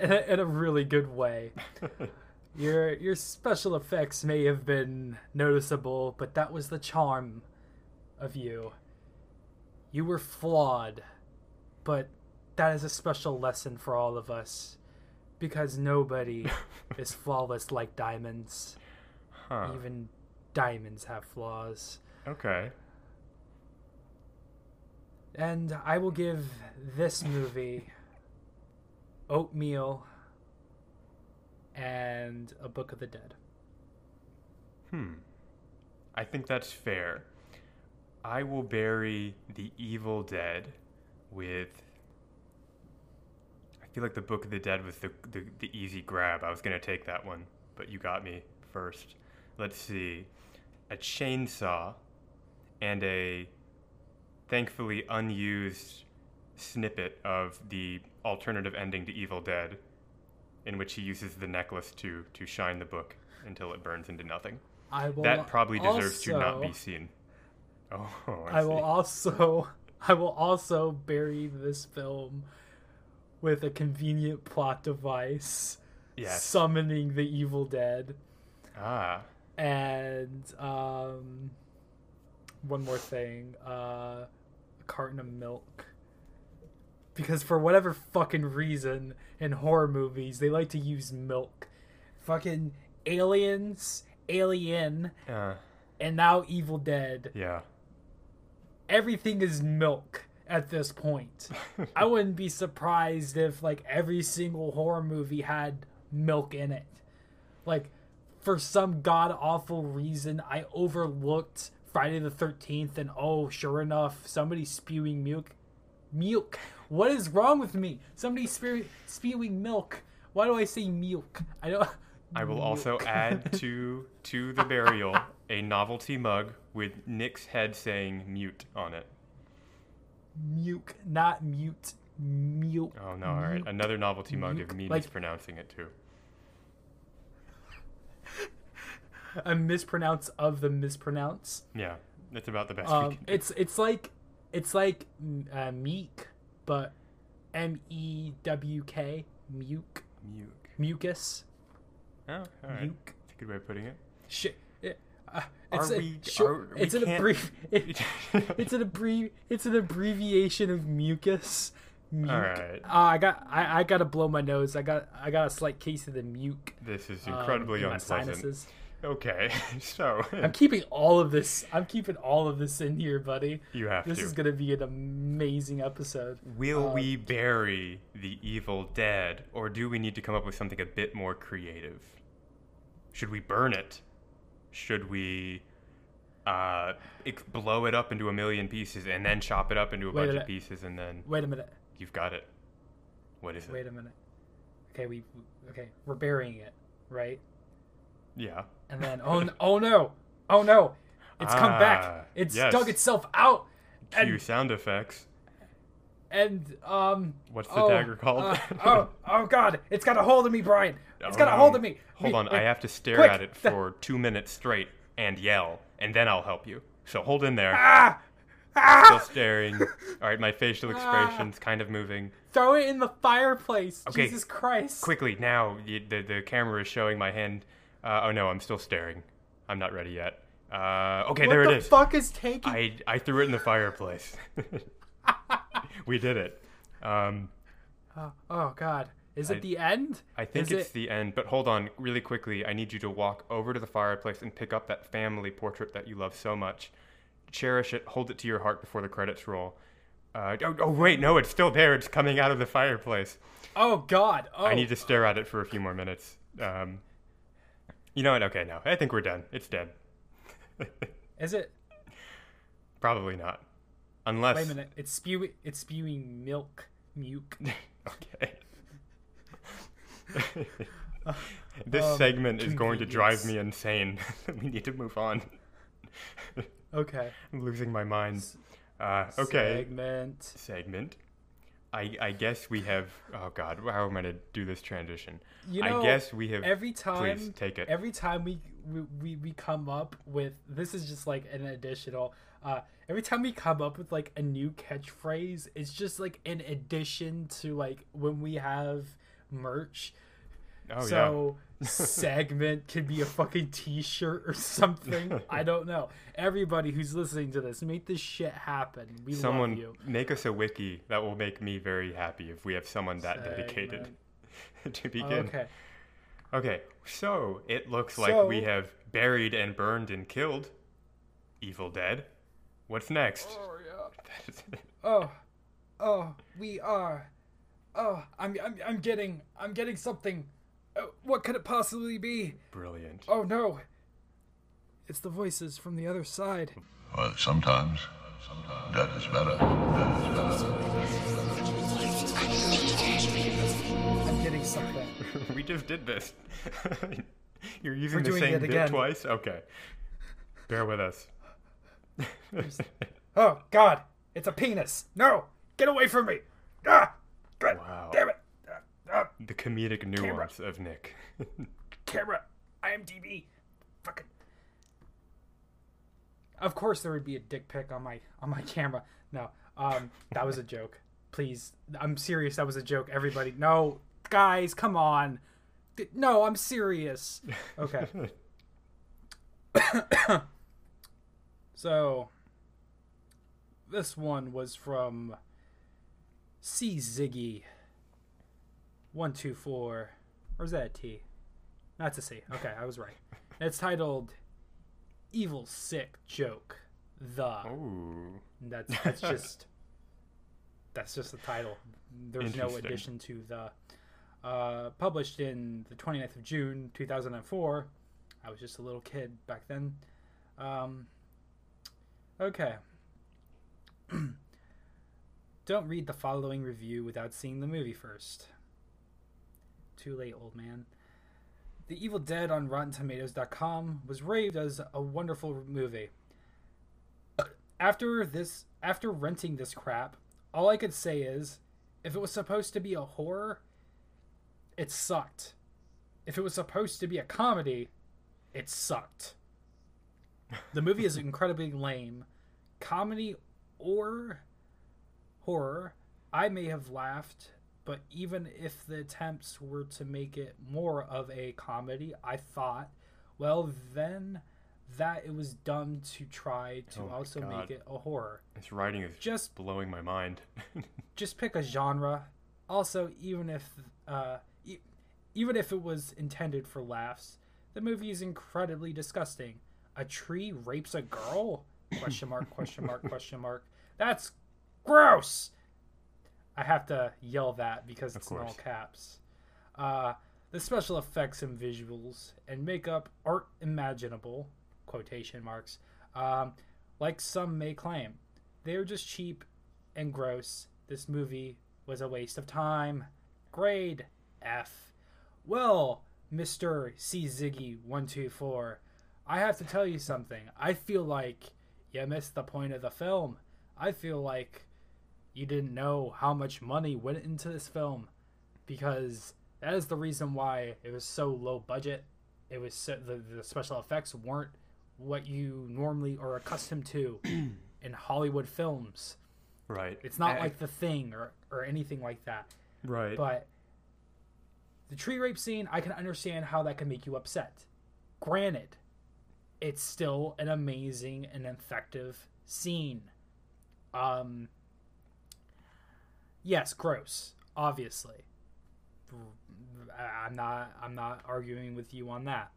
in a, in a really good way. Your your special effects may have been noticeable, but that was the charm of you. You were flawed, but that is a special lesson for all of us because nobody is flawless like diamonds. Huh. Even diamonds have flaws. Okay. And I will give this movie Oatmeal and A Book of the Dead. Hmm. I think that's fair. I will bury the Evil Dead with. I feel like the Book of the Dead was the, the, the easy grab. I was going to take that one, but you got me first. Let's see. A chainsaw and a thankfully unused snippet of the alternative ending to Evil Dead, in which he uses the necklace to, to shine the book until it burns into nothing. I will That probably deserves to not be seen. Oh, I, I will also I will also bury this film with a convenient plot device Yes. summoning the evil dead. Ah, and um one more thing uh a carton of milk. Because for whatever fucking reason in horror movies they like to use milk. Fucking aliens alien uh, and now evil dead. Yeah. everything is milk at this point. I wouldn't be surprised if like every single horror movie had milk in it. Like for some god awful reason I overlooked Friday the 13th and oh sure enough somebody's spewing milk. Milk. What is wrong with me? Somebody's spew- spewing milk. Why do I say milk? I don't I will also add to to the burial a novelty mug with Nick's head saying "mute" on it. Milk, not mute. Milk. Oh no! All right, another novelty mug of me Like- mispronouncing it too. A mispronounce of the mispronounce. Yeah, that's about the best Um, it's it's like it's like uh, meek, but M E W K muke Muke. mucus Oh, all right. muke. That's a good way of putting it. Shit. Uh, Are it's a, we- short- are- it's an abbrev- it, it's an it's an abbreviation of mucus. Muke. right. Uh, I got I, I gotta blow my nose. I got I got a slight case of the muke. This is um, incredibly in my unpleasant. sinuses. Okay, so I'm keeping all of this. I'm keeping all of this in here, buddy. you have This to. is gonna be an amazing episode. Will Uh, we bury the Evil Dead, or do we need to come up with something a bit more creative? Should we burn it? Should we uh, ex- blow it up into a million pieces and then chop it up into a Wait a bunch of pieces and then Wait a minute. you've got it? What is it? Wait a minute. Okay, we okay, we're burying it, right? Yeah. And then oh oh no, oh no, it's come Ah, back. It's yes. dug itself out. Cue And sound effects. And um. What's the oh, dagger called? uh, oh, oh God! It's got a hold of me, Brian. It's Oh, got a hold of me. Hold Me- on, I have to stare quick, at it the- for two minutes straight and yell, and then I'll help you. So hold in there. Ah! Ah! Still Ah! staring. All right, my facial expression's kind of moving. Throw it in the fireplace. Okay, Jesus Christ. Quickly now, the the, the camera is showing my hand. Uh, oh no, I'm still staring. I'm not ready yet. Uh, okay, what there the it is. fuck is taking? I I threw it in the fireplace. we did it. Um, Oh, oh God! Is I- it the end? I think Is it's it- the end, but hold on, really quickly. I need you to walk over to the fireplace and pick up that family portrait that you love so much. Cherish it, hold it to your heart before the credits roll. Uh, oh, oh, wait, no, it's still there. It's coming out of the fireplace. Oh God! Oh, I need to stare at it for a few more minutes. Um, you know what? Okay, no, I think we're done. It's dead. Is it? Probably not, unless. Wait a minute. It's spewing. It's spewing milk. Muke. Okay. this Um, segment is going to drive me insane. we need to move on. Okay. I'm losing my mind. Uh, okay. Segment. Segment. I, I guess we have. Oh God, how am I gonna do this transition? You know, I guess we have. Every time, Please take it. every time we, we we we come up with this is just like an additional. Uh, every time we come up with like a new catchphrase, it's just like an addition to like when we have merch. oh so segment could be a fucking t-shirt or something. I don't know. Everybody who's listening to this, make this shit happen. We yeah. love Someone you. make us a wiki. That will make me very happy if we have someone that dedicated to begin. Okay. Okay, so it looks like So- we have buried and burned and killed Evil Dead. What's next? Oh, oh, oh, we are. Oh, I'm, I'm, I'm getting, I'm getting something. Oh, what could it possibly be? Brilliant. Oh no! It's the voices from the other side. Well, sometimes, sometimes that is better. That is better. I'm getting something. we just did this. You're using We're the same it bit again. twice? Okay. Bear with us. Oh God! It's a penis. No! Get away from me! Ah! God Wow. damn it! Ah, ah, the comedic nuance of Nick. camera. IMDb. Fucking. Of course, there would be a dick pic on my on my camera. No, um, that was a joke. Please, I'm serious. That was a joke. Everybody, no, guys, come on. No, I'm serious. Okay. So, this one was from C Ziggy. One two four, or is that a T? That's a C. Okay, I was right. It's titled "Evil Sick Joke." The Ooh. that's that's just that's just the title. There's no addition to the. Uh, published in the 29th of June 2004. I was just a little kid back then. Um, okay. Don't read the following review without seeing the movie first. Too late, old man. The Evil Dead on RottenTomatoes.com was raved as a wonderful movie. After this, after renting this crap, all I could say is, if it was supposed to be a horror, it sucked. If it was supposed to be a comedy, it sucked. The movie is incredibly lame. Comedy or horror, I may have laughed, but even if the attempts were to make it more of a comedy, I thought, well, then that it was dumb to try to Oh also God. make it a horror. This writing is Just blowing my mind. just pick a genre. Also, even if uh, e- even if it was intended for laughs, the movie is incredibly disgusting. A tree rapes a girl? Question mark? Question mark? Question mark? That's gross. I have to yell that because it's in all caps. Uh, the special effects and visuals and makeup aren't imaginable. Quotation marks. Um, like some may claim, they are just cheap and gross. This movie was a waste of time. Grade F. Well, Mr. C Ziggy 124, I have to tell you something. I feel like you missed the point of the film. I feel like you didn't know how much money went into this film because that is the reason why it was so low budget. It was so, the, the special effects weren't what you normally are accustomed to in Hollywood films. Right. It's not I- like The Thing or, or anything like that. right. But the tree rape scene, I can understand how that can make you upset. Granted, it's still an amazing and effective scene. Um, yes, gross, obviously. I'm not. I'm not arguing with you on that.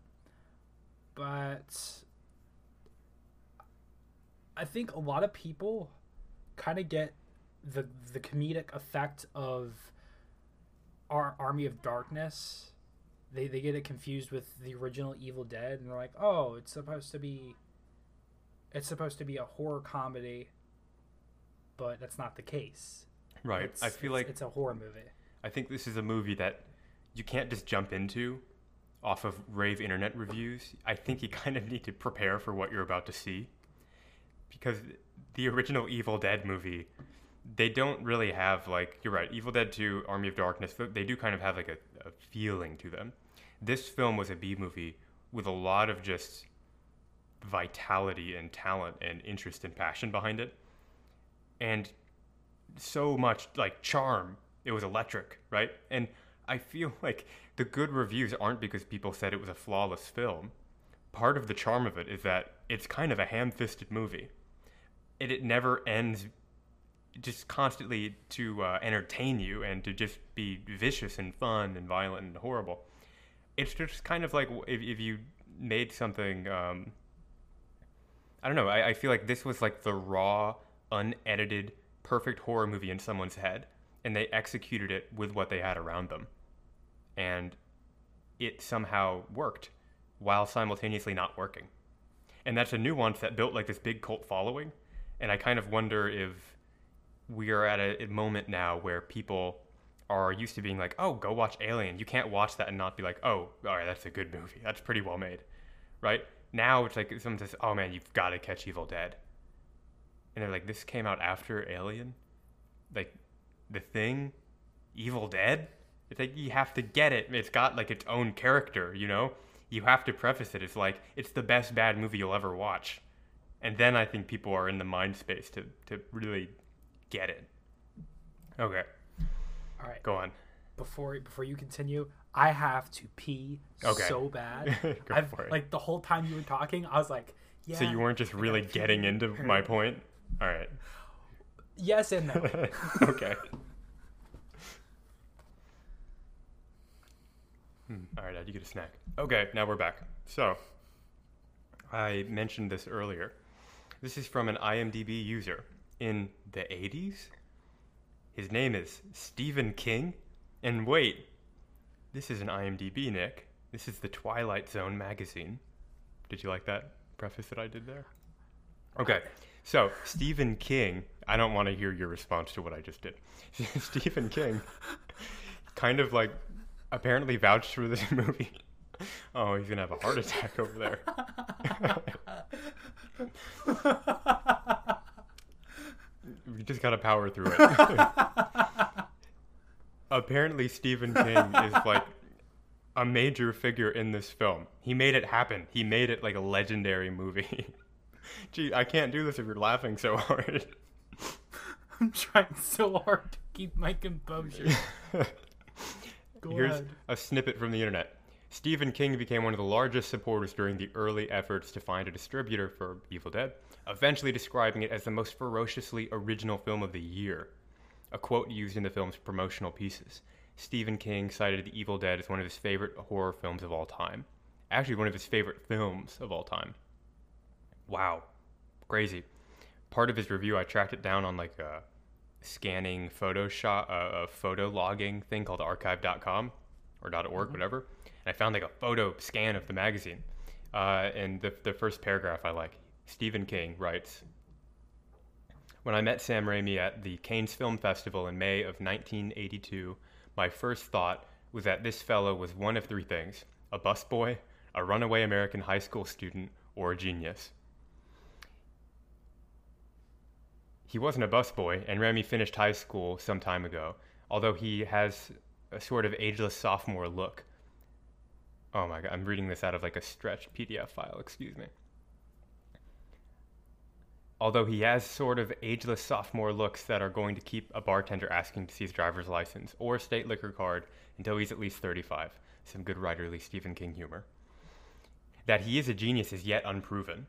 But I think a lot of people kind of get the the comedic effect of our Army of Darkness. They they get it confused with the original Evil Dead, and they're like, oh, it's supposed to be. It's supposed to be a horror comedy, but that's not the case. right. It's, I feel it's- like it's a horror movie. I think this is a movie that you can't just jump into off of rave internet reviews. I think you kind of need to prepare for what you're about to see. Because the original Evil Dead movie, they don't really have, like, you're right, Evil Dead 2, Army of Darkness, they do kind of have, like, a, a feeling to them. This film was a B movie with a lot of just vitality and talent and interest and passion behind it. And so much like charm. It was electric, right? And I feel like the good reviews aren't because people said it was a flawless film. Part of the charm of it is that it's kind of a ham-fisted movie. And it never ends just constantly to uh, entertain you and to just be vicious and fun and violent and horrible. It's just kind of like if, if you made something um, I don't know. I, I feel like this was like the raw, unedited, perfect horror movie in someone's head, and they executed it with what they had around them, and it somehow worked, while simultaneously not working. And that's a nuance that built like this big cult following, and I kind of wonder if we are at a, a moment now where people are used to being like, "Oh, go watch Alien." You can't watch that and not be like, "Oh, all right, that's a good movie. That's pretty well made." Right? Now it's like someone says, "Oh man, you've got to catch Evil Dead." And they're like, "This came out after Alien?" Like The Thing, Evil Dead? It's like you have to get it. It's got like its own character, you know? You have to preface it. It's like it's the best bad movie you'll ever watch. And then I think people are in the mind space to to really get it. Okay, All right. go on. before before you continue, I have to pee Okay. so bad. Go I've, for it. Like the whole time you were talking, I was like, yeah. So you weren't just really getting into my point? All right. Yes and no. okay. Hmm, All right, Ed, you get a snack. Okay, now we're back. So, I mentioned this earlier. This is from an IMDb user in the 80s. His name is Stephen King. And wait, this is an IMDb, Nick. This is the Twilight Zone magazine. Did you like that preface that I did there? Okay, so Stephen King, I don't want to hear your response to what I just did. Stephen King kind of like apparently vouched for this movie. Oh, he's gonna have a heart attack over there. we just gotta power through it. apparently, Stephen King is like a major figure in this film. He made it happen. He made it like a legendary movie. Gee, I can't do this if you're laughing so hard. I'm trying so hard to keep my composure. Here's ahead. a snippet from the internet. Stephen King became one of the largest supporters during the early efforts to find a distributor for Evil Dead, eventually describing it as the most ferociously original film of the year. A quote used in the film's promotional pieces. Stephen King cited The Evil Dead as one of his favorite horror films of all time. Actually, one of his favorite films of all time. Wow. Crazy. Part of his review, I tracked it down on like a scanning Photoshop, uh, a photo logging thing called archive.com or .org, whatever. And I found like a photo scan of the magazine. Uh, and the, the first paragraph I like. Stephen King writes, when I met Sam Raimi at the Cannes Film Festival in May of 1982, my first thought was that this fellow was one of three things a busboy, a runaway American high school student, or a genius. he wasn't a busboy, and Raimi finished high school some time ago, although he has a sort of ageless sophomore look. Oh my god, I'm reading this out of like a stretched PDF file, excuse me. Although he has sort of ageless sophomore looks that are going to keep a bartender asking to see his driver's license or state liquor card until he's at least 35. Some good writerly Stephen King humor. That he is a genius is yet unproven.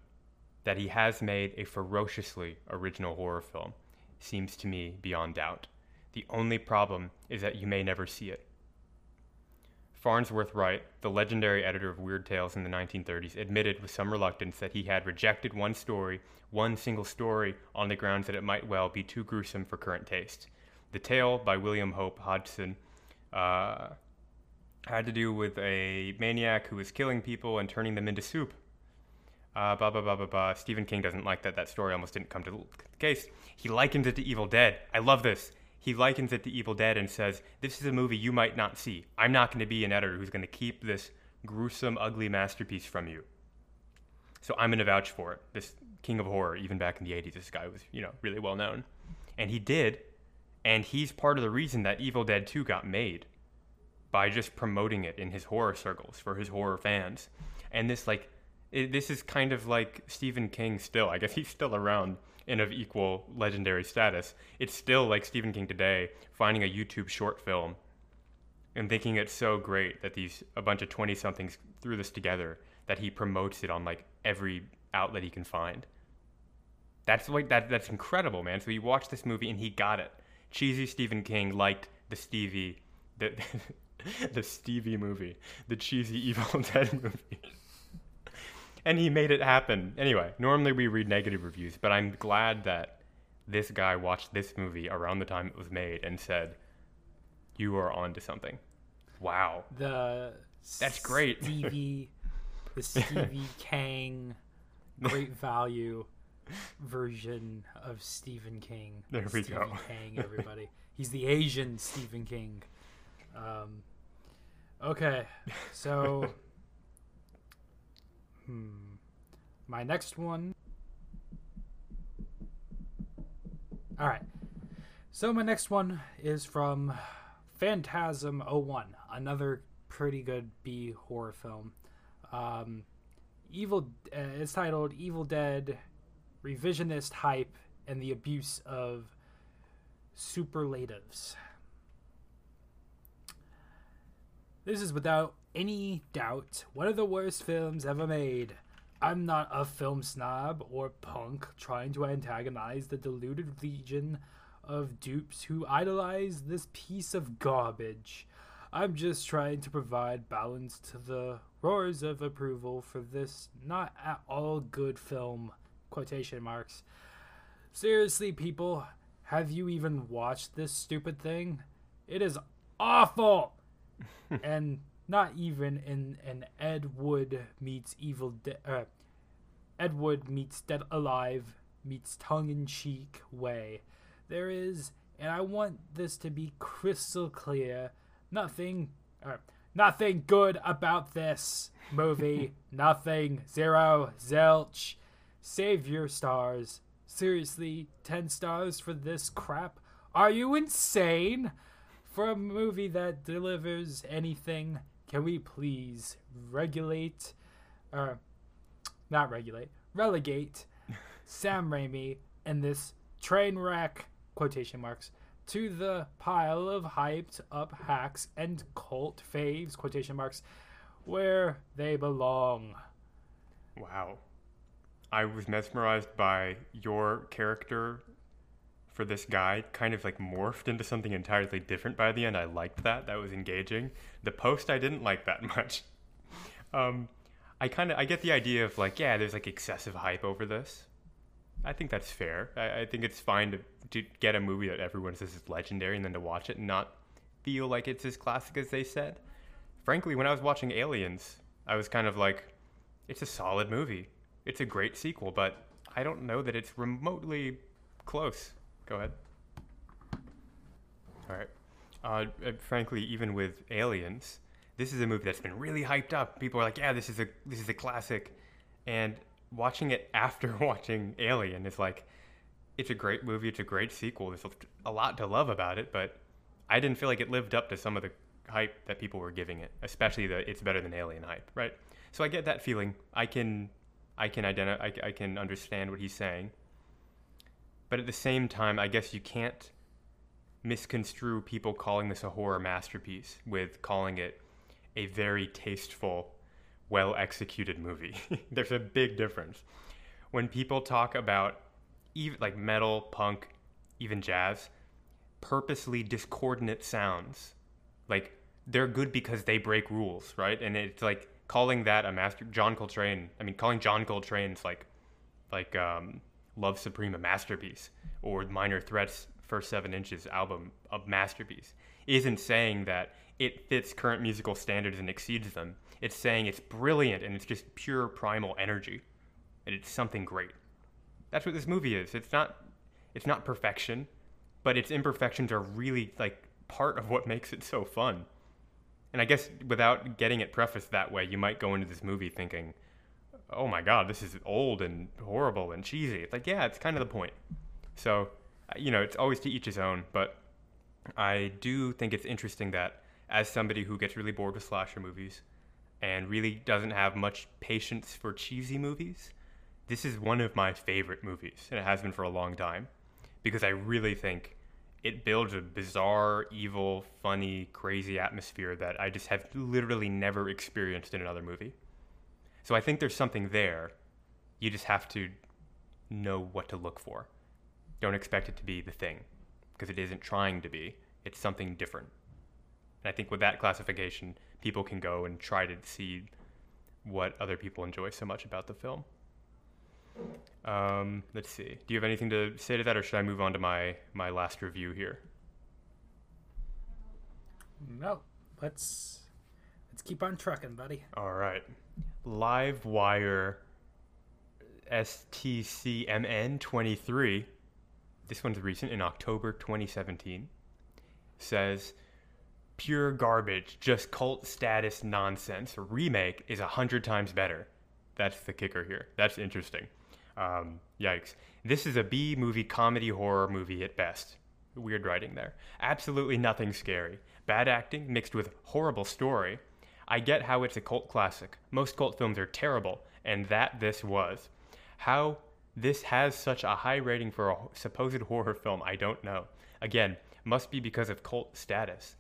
That he has made a ferociously original horror film seems to me beyond doubt. The only problem is that you may never see it. Farnsworth Wright, the legendary editor of Weird Tales in the 1930s, admitted with some reluctance that he had rejected one story, one single story, on the grounds that it might well be too gruesome for current taste. The tale by William Hope Hodgson uh, had to do with a maniac who was killing people and turning them into soup. Uh, blah, blah, blah, blah, blah. Stephen King doesn't like that. That story almost didn't come to the case. He likens it to Evil Dead. I love this he likens it to Evil Dead and says, This is a movie you might not see. I'm not going to be an editor who's going to keep this gruesome, ugly masterpiece from you. So I'm going to vouch for it. This king of horror, even back in the 80s, this guy was, you know, really well known. And he did. And he's part of the reason that Evil Dead 2 got made by just promoting it in his horror circles for his horror fans. And this, like, it, this is kind of like Stephen King still. I guess he's still around and of equal legendary status. It's still like Stephen King today finding a YouTube short film and thinking it's so great that these a bunch of 20 somethings threw this together that he promotes it on like every outlet he can find. That's like that that's incredible, man. So he watched this movie and he got it. Cheesy Stephen King liked the Stevie the the Stevie movie, the cheesy Evil Dead movie and he made it happen. Anyway, normally we read negative reviews, but I'm glad that this guy watched this movie around the time it was made and said, "You are onto something." Wow. The That's great. Stevie, the Stevie Kang, great value version of Stephen King. There we Stevie go. Kang, everybody. He's the Asian Stephen King. Um, okay, so hmm, my next one. All right. So my next one is from Phantasm 01, another pretty good B horror film. Um, Evil. Uh, it's titled Evil Dead: Revisionist Hype and the Abuse of Superlatives. This is without any doubt one of the worst films ever made. I'm not a film snob or punk trying to antagonize the deluded legion of dupes who idolize this piece of garbage. I'm just trying to provide balance to the roars of approval for this not at all good film. Quotation marks. Seriously, people, have you even watched this stupid thing? It is awful! and not even in an Ed Wood meets Evil Dead, uh, Ed Wood meets Dead Alive meets tongue in cheek way. There is, and I want this to be crystal clear, nothing, uh, nothing good about this movie. nothing. Zero. Zilch. Save your stars. Seriously, 10 stars for this crap? Are you insane? For a movie that delivers anything, can we please regulate, or not regulate, relegate Sam Raimi and this train wreck, quotation marks, to the pile of hyped up hacks and cult faves, quotation marks, where they belong. Wow. I was mesmerized by your character for this guy kind of like morphed into something entirely different by the end. I liked that. That was engaging. The post I didn't like that much. Um, I kind of I get the idea of like yeah, there's like excessive hype over this. I think that's fair. I, I think it's fine to, to get a movie that everyone says is legendary and then to watch it and not feel like it's as classic as they said. Frankly, when I was watching Aliens, I was kind of like, it's a solid movie. It's a great sequel, but I don't know that it's remotely close. Go ahead. All right. Uh, uh, frankly, even with Aliens, this is a movie that's been really hyped up. People are like, "Yeah, this is a this is a classic," and watching it after watching Alien is like, it's a great movie. It's a great sequel. There's a- lot to love about it, but I didn't feel like it lived up to some of the hype that people were giving it, especially the it's better than Alien hype, right? So I get that feeling. I can, I can identify. I, I can understand what he's saying. But at the same time, I guess you can't misconstrue people calling this a horror masterpiece with calling it a very tasteful, well executed movie. There's a big difference. When people talk about even like metal, punk, even jazz, purposely discordant sounds, like they're good because they break rules, right? And it's like calling that a master John Coltrane. I mean, calling John Coltrane's like like um, Love Supreme a masterpiece or Minor Threats First Seven Inches album a masterpiece isn't saying that it fits current musical standards and exceeds them. It's saying it's brilliant and it's just pure primal energy, and it's something great. That's what this movie is. It's not it's not perfection, but its imperfections are really like part of what makes it so fun. And I guess without getting it prefaced that way, you might go into this movie thinking, "Oh my god, this is old and horrible and cheesy." It's like, yeah, it's kind of the point. So, uh, you know, it's always to each his own, but I do think it's interesting that as somebody who gets really bored with slasher movies and really doesn't have much patience for cheesy movies, this is one of my favorite movies, and it has been for a long time because I really think it builds a bizarre, evil, funny, crazy atmosphere that I just have literally never experienced in another movie. So I think there's something there. You just have to know what to look for. Don't expect it to be the thing because it isn't trying to be. It's something different. And I think with that classification, people can go and try to see what other people enjoy so much about the film. Um, let's see. Do you have anything to say to that, or should I move on to my my last review here? No, let's let's keep on trucking, buddy. All right. Live Wire STCMN 23. This one's recent in October 2017. Says pure garbage, just cult status nonsense. Remake is a hundred times better. That's the kicker here. That's interesting. Um, yikes. This is a B movie comedy horror movie at best. Weird writing there. Absolutely nothing scary. Bad acting mixed with horrible story. I get how it's a cult classic. Most cult films are terrible, and that this was. How this has such a high rating for a supposed horror film, I don't know. Again, must be because of cult status.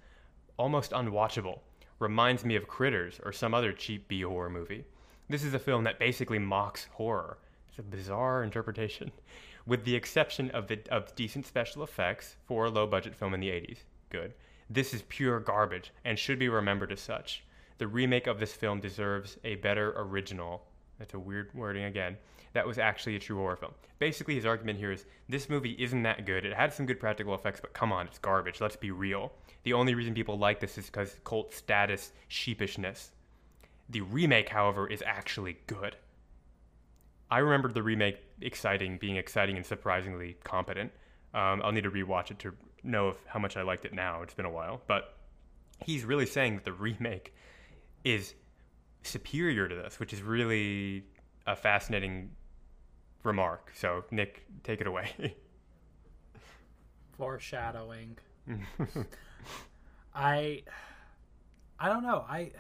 Almost unwatchable. Reminds me of Critters or some other cheap B horror movie. This is a film that basically mocks horror. It's a bizarre interpretation, with the exception of the of decent special effects for a low budget film in the 80s. Good. This is pure garbage and should be remembered as such. The remake of this film deserves a better original. That's a weird wording again. That was actually a true horror film. Basically, his argument here is this movie isn't that good. It had some good practical effects, but come on, it's garbage. Let's be real. The only reason people like this is because cult status sheepishness. The remake, however, is actually good. I remember the remake exciting, being exciting and surprisingly competent. Um, I'll need to rewatch it to know if, how much I liked it now. It's been a while, but he's really saying that the remake is superior to this, which is really a fascinating remark. So, Nick, take it away. Foreshadowing. I I don't know. I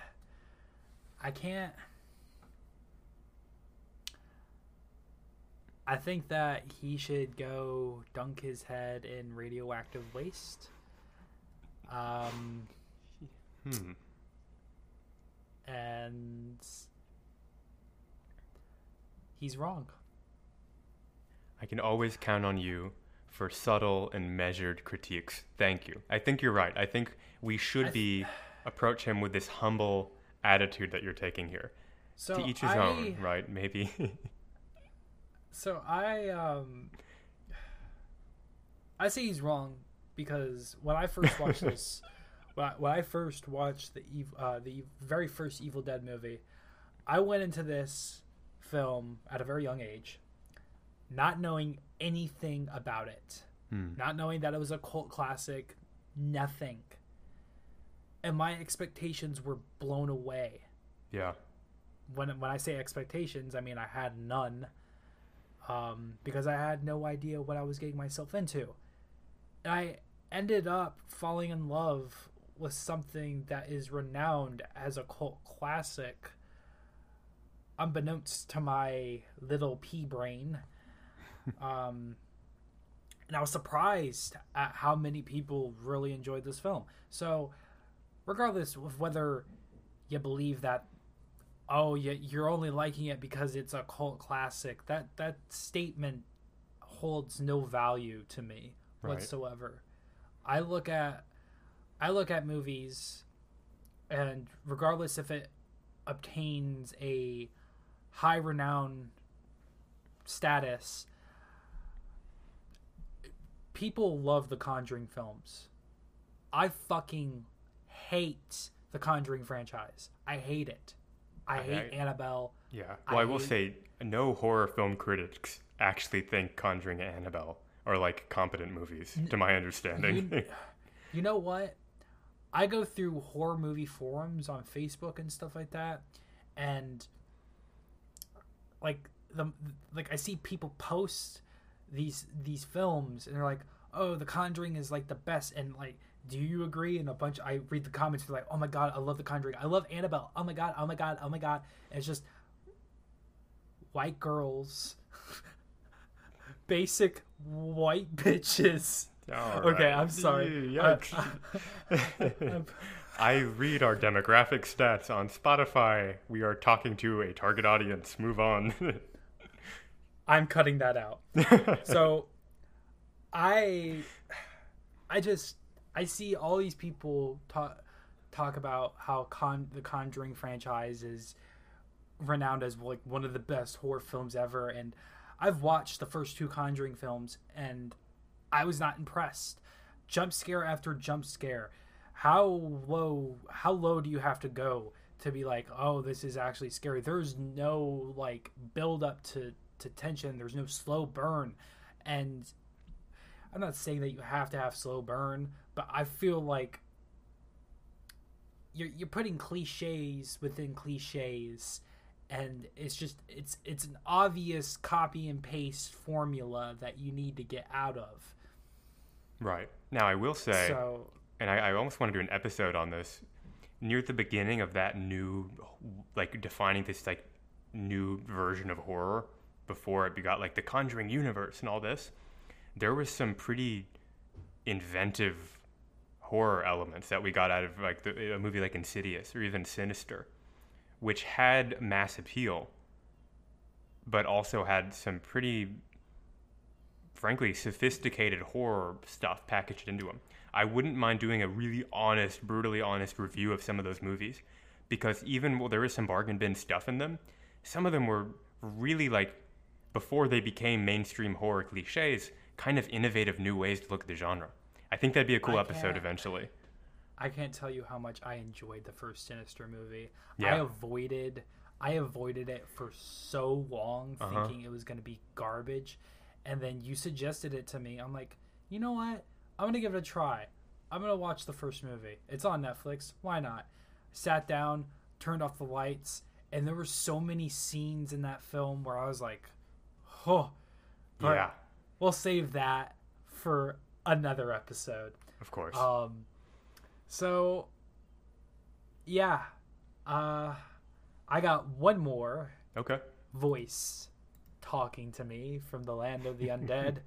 I can't I think that he should go dunk his head in radioactive waste. Um hmm. And he's wrong. I can always count on you for subtle and measured critiques. Thank you. I think you're right. I think we should th- be approach him with this humble attitude that you're taking here. So to each his I, own, right? Maybe. So I um I say he's wrong because when I first watched this, when I, when I first watched the uh, the very first Evil Dead movie, I went into this film at a very young age, not knowing anything about it, Hmm. not knowing that it was a cult classic, nothing, and my expectations were blown away yeah. when when I say expectations, I mean I had none. um, because I had no idea what I was getting myself into. And I ended up falling in love with something that is renowned as a cult classic, unbeknownst to my little pea brain. um, and I was surprised at how many people really enjoyed this film. So, regardless of whether you believe that, oh, you, you're only liking it because it's a cult classic, that that statement holds no value to me Right. whatsoever. I look at I look at movies, and regardless if it obtains a high renown status, people love the Conjuring films. I fucking hate the Conjuring franchise. I hate it. I, I- hate I- Annabelle. Yeah. I Well, I, will hate- say, no horror film critics actually think Conjuring and Annabelle are like competent movies, to my understanding. You, you know what? I go through horror movie forums on Facebook and stuff like that, and like the like I see people post these these films, and they're like, "Oh, The Conjuring is like the best," and like. Do you agree? And a bunch, I read the comments. They're like, "Oh my god, I love The Conjuring. I love Annabelle. Oh my god, oh my god, oh my god." And it's just white girls, basic white bitches All Okay, right. I'm sorry. Yikes. I'm- uh, I read our demographic stats on Spotify. We are talking to a target audience. Move on. I'm cutting that out. So I I just I see all these people talk talk about how con the Conjuring franchise is renowned as like one of the best horror films ever and I've watched the first two Conjuring films and I was not impressed. Jump scare after jump scare. How low how low do you have to go to be like, "Oh, this is actually scary." There's no like build up to to tension. There's no slow burn. And I'm not saying that you have to have slow burn, but I feel like you're you're putting cliches within cliches and it's just it's it's an obvious copy and paste formula that you need to get out of. Right. Now, I will say, So and I, I almost want to do an episode on this. Near the beginning of that new, like defining this like new version of horror, before it got like the Conjuring universe and all this, there was some pretty inventive horror elements that we got out of like the, a movie like Insidious or even Sinister, which had mass appeal, but also had some pretty frankly sophisticated horror stuff packaged into them. I wouldn't mind doing a really honest, brutally honest review of some of those movies because even while there is some bargain bin stuff in them, some of them were really like before they became mainstream horror cliches, kind of innovative new ways to look at the genre. I think that'd be a cool I episode can't- eventually. I can't tell you how much I enjoyed the first Sinister movie. Yeah. I avoided I avoided it for so long Uh-huh. thinking it was going to be garbage and then you suggested it to me. I'm like, "You know what? I'm going to give it a try. I'm going to watch the first movie. It's on Netflix. Why not?" Sat down, turned off the lights, and there were so many scenes in that film where I was like, "Oh, but yeah, we'll save that for another episode." of course. Um, so yeah, uh, I got one more okay. voice talking to me from the land of the undead.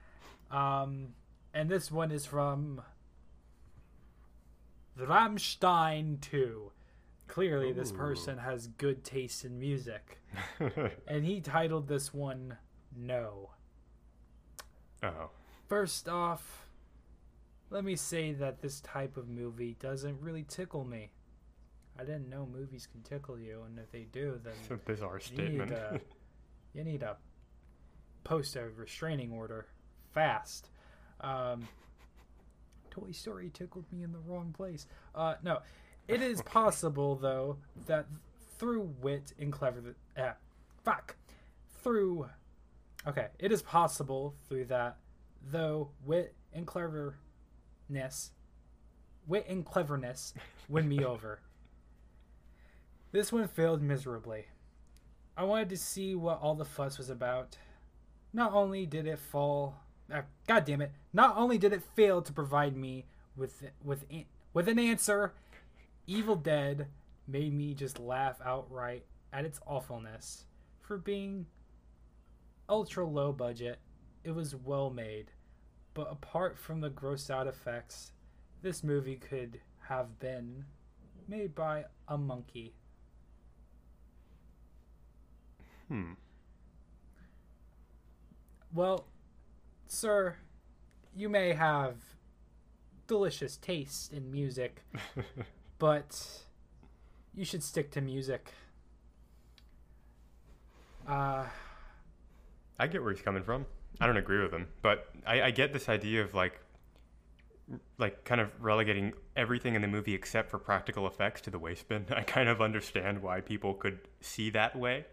um, and this one is from Rammstein 2. Clearly, this person has good taste in music. And he titled this one No. oh. First off, let me say that this type of movie doesn't really tickle me. I didn't know movies can tickle you, and if they do, then a bizarre statement. you need to post a restraining order fast. Um, Toy Story tickled me in the wrong place. Uh, no, it is possible though that through wit and clever, uh, fuck, through. Okay, it is possible through that, though wit and cleverness, wit and cleverness win me over. This one failed miserably. I wanted to see what all the fuss was about. not only did it fall, uh, God damn it! Not only did it fail to provide me with with with an answer, Evil Dead made me just laugh outright at its awfulness for being ultra low budget. It was well made, but apart from the gross out effects, this movie could have been made by a monkey. Hmm. Well, sir, you may have delicious taste in music, but you should stick to music. Uh, I get where he's coming from. I don't agree with him, but I, I get this idea of like, like kind of relegating everything in the movie except for practical effects to the waste bin. I kind of understand why people could see that way.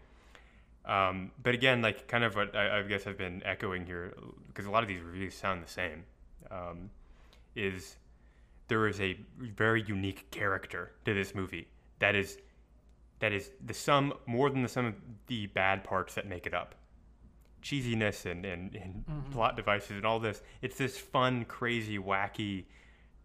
Um, but again, like kind of what I, I guess I've been echoing here, because a lot of these reviews sound the same, um, is there is a very unique character to this movie that is that is the sum more than the sum of the bad parts that make it up cheesiness and, and, and plot devices and all this. It's this fun, crazy, wacky,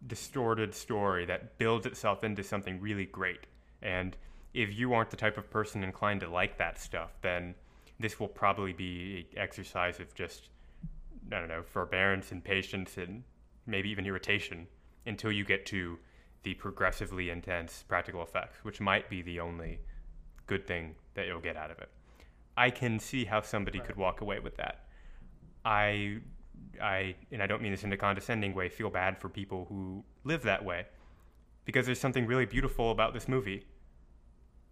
distorted story that builds itself into something really great. And if you aren't the type of person inclined to like that stuff, then this will probably be an exercise of just, I don't know, forbearance and patience and maybe even irritation until you get to the progressively intense practical effects, which might be the only good thing that you'll get out of it. I can see how somebody could walk away with that. I, I, and I don't mean this in a condescending way, feel bad for people who live that way, because there's something really beautiful about this movie.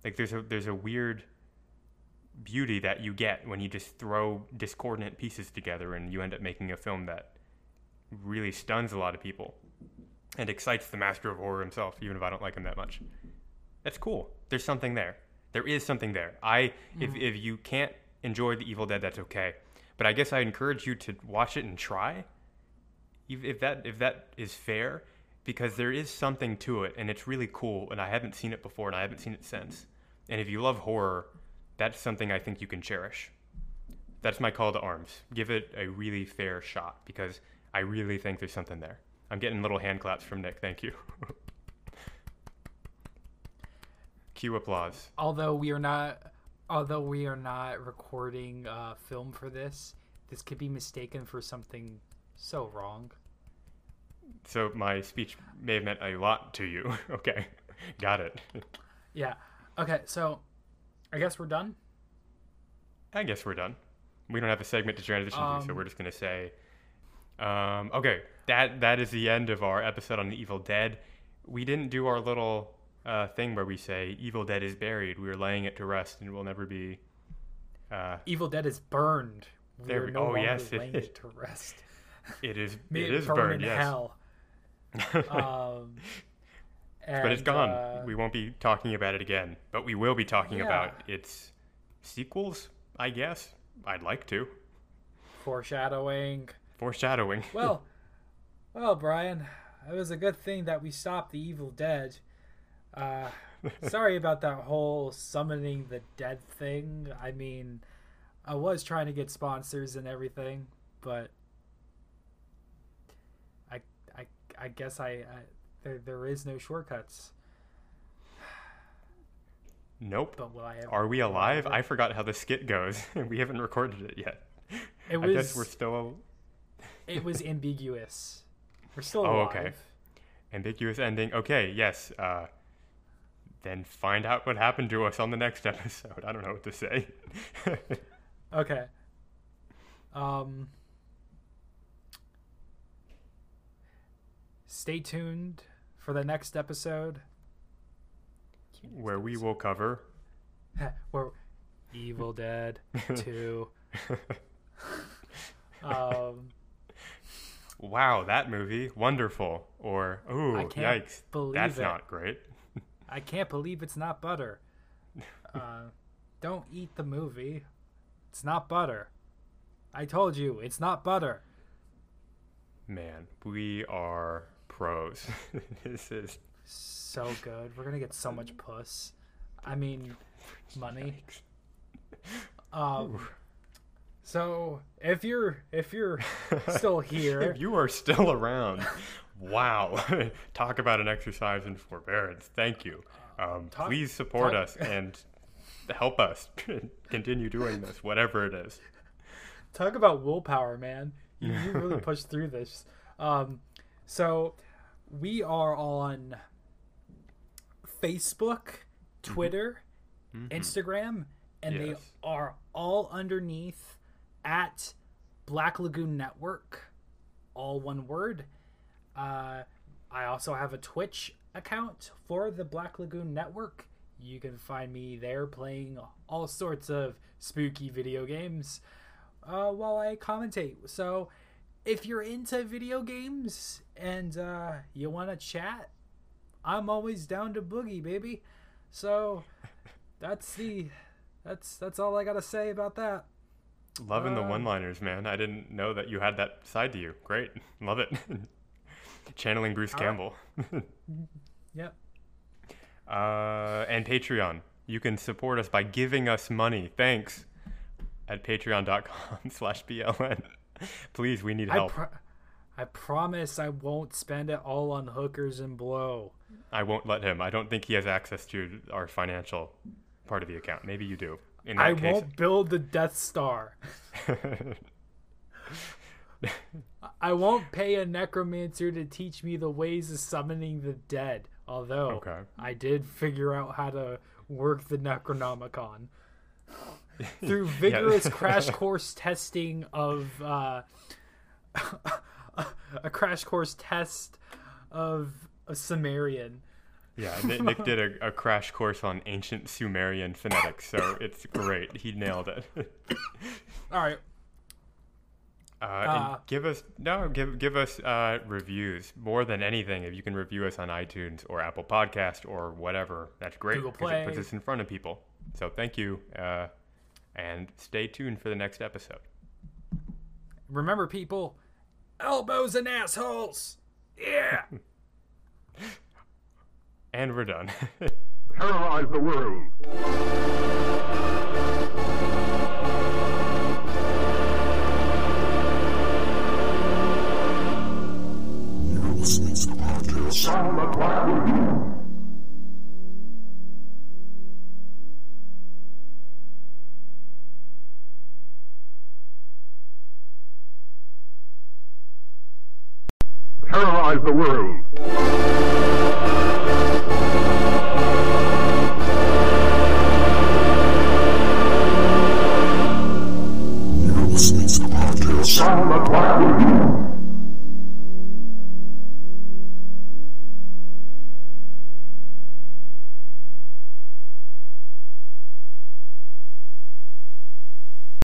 Like there's a there's a weird beauty that you get when you just throw discordant pieces together and you end up making a film that really stuns a lot of people and excites the master of horror himself, even if I don't like him that much. That's cool. There's something there. There is something there. I if mm-hmm. if you can't enjoy the Evil Dead, that's okay. But I guess I encourage you to watch it and try. If if that if that is fair, because there is something to it and it's really cool and I haven't seen it before and I haven't seen it since. And if you love horror, that's something I think you can cherish. That's my call to arms. Give it a really fair shot because I really think there's something there. I'm getting little hand claps from Nick. Thank you. Cue applause. although we are not, although we are not recording uh, film for this, this could be mistaken for something so wrong. So my speech may have meant a lot to you. okay, got it. Yeah. Okay. So, I guess we're done. I guess we're done. We don't have a segment to transition to, so Um, we're just gonna say, um, okay, that that is the end of our episode on the Evil Dead. We didn't do our little uh, thing where we say Evil Dead is buried. We are laying it to rest and will never be. Uh, Evil Dead is burned. There We're we- no oh, yes, it laying is. it to rest. it is. It is burn burned. in Yes. hell. Um, but it's gone. uh, we won't be talking about it again, but we will be talking Yeah. about its sequels. I guess I'd like to. foreshadowing. Foreshadowing. Well, well, Brian, it was a good thing that we stopped the Evil Dead. Uh, sorry about that whole summoning the dead thing. I mean, I was trying to get sponsors and everything, but I, I, I guess I, I there, there is no shortcuts. nope. But will I ever? Are we alive? I forgot how the skit goes. we haven't recorded it yet. It I guess was- we're still It was ambiguous. We're still alive. Oh, okay. ambiguous ending. Okay, yes. Uh, then find out what happened to us on the next episode. I don't know what to say. Okay. Um Stay tuned for the next episode Where we will cover. where Evil Dead 2 um Wow, that movie, wonderful. Or, ooh, I can't yikes, believe that's it. not great. I can't believe it's not butter. Uh don't eat the movie. It's not butter. I told you, it's not butter. Man, we are pros. this is So good. We're going to get so much puss. I mean, money. Um, So if you're if you're still here, if you are still around, wow! Talk about an exercise in forbearance. Thank you. Um, Talk- please support talk- us and help us continue doing this, whatever it is. talk about willpower, man. You, you really pushed through this. Um, so we are on Facebook, Twitter, Instagram, and they are all underneath at Black Lagoon Network, all one word. Uh, I also have a Twitch account for the Black Lagoon Network. You can find me there playing all sorts of spooky video games uh, while I commentate. So if you're into video games and uh, you want to chat, I'm always down to boogie, baby. So that's the that's that's all I gotta say about that. Loving the Uh, one-liners, man. I didn't know that you had that side to you. Great, love it. Channeling Bruce Campbell. Yep. Uh, and Patreon. You can support us by giving us money. Thanks. At patreon.com slash BLN. Please, we need I help. pro- I promise I won't spend it all on hookers and blow. I won't let him. I don't think he has access to our financial part of the account. Maybe you do. In I that case, won't build the Death Star. I won't pay a necromancer to teach me the ways of summoning the dead. Although Okay. I did figure out how to work the Necronomicon through vigorous crash course testing of uh, a crash course test of a Sumerian. yeah, Nick, did a, a crash course on ancient Sumerian phonetics, so it's great. He nailed it. All right, Uh, Uh, give us no, give give us uh, reviews more than anything. If you can review us on iTunes or Apple Podcast or whatever, that's great because it puts us in front of people. So thank you, uh, and stay tuned for the next episode. remember, people, elbows and assholes. Yeah. And we're done. Terrorize the world. You're listening to the world.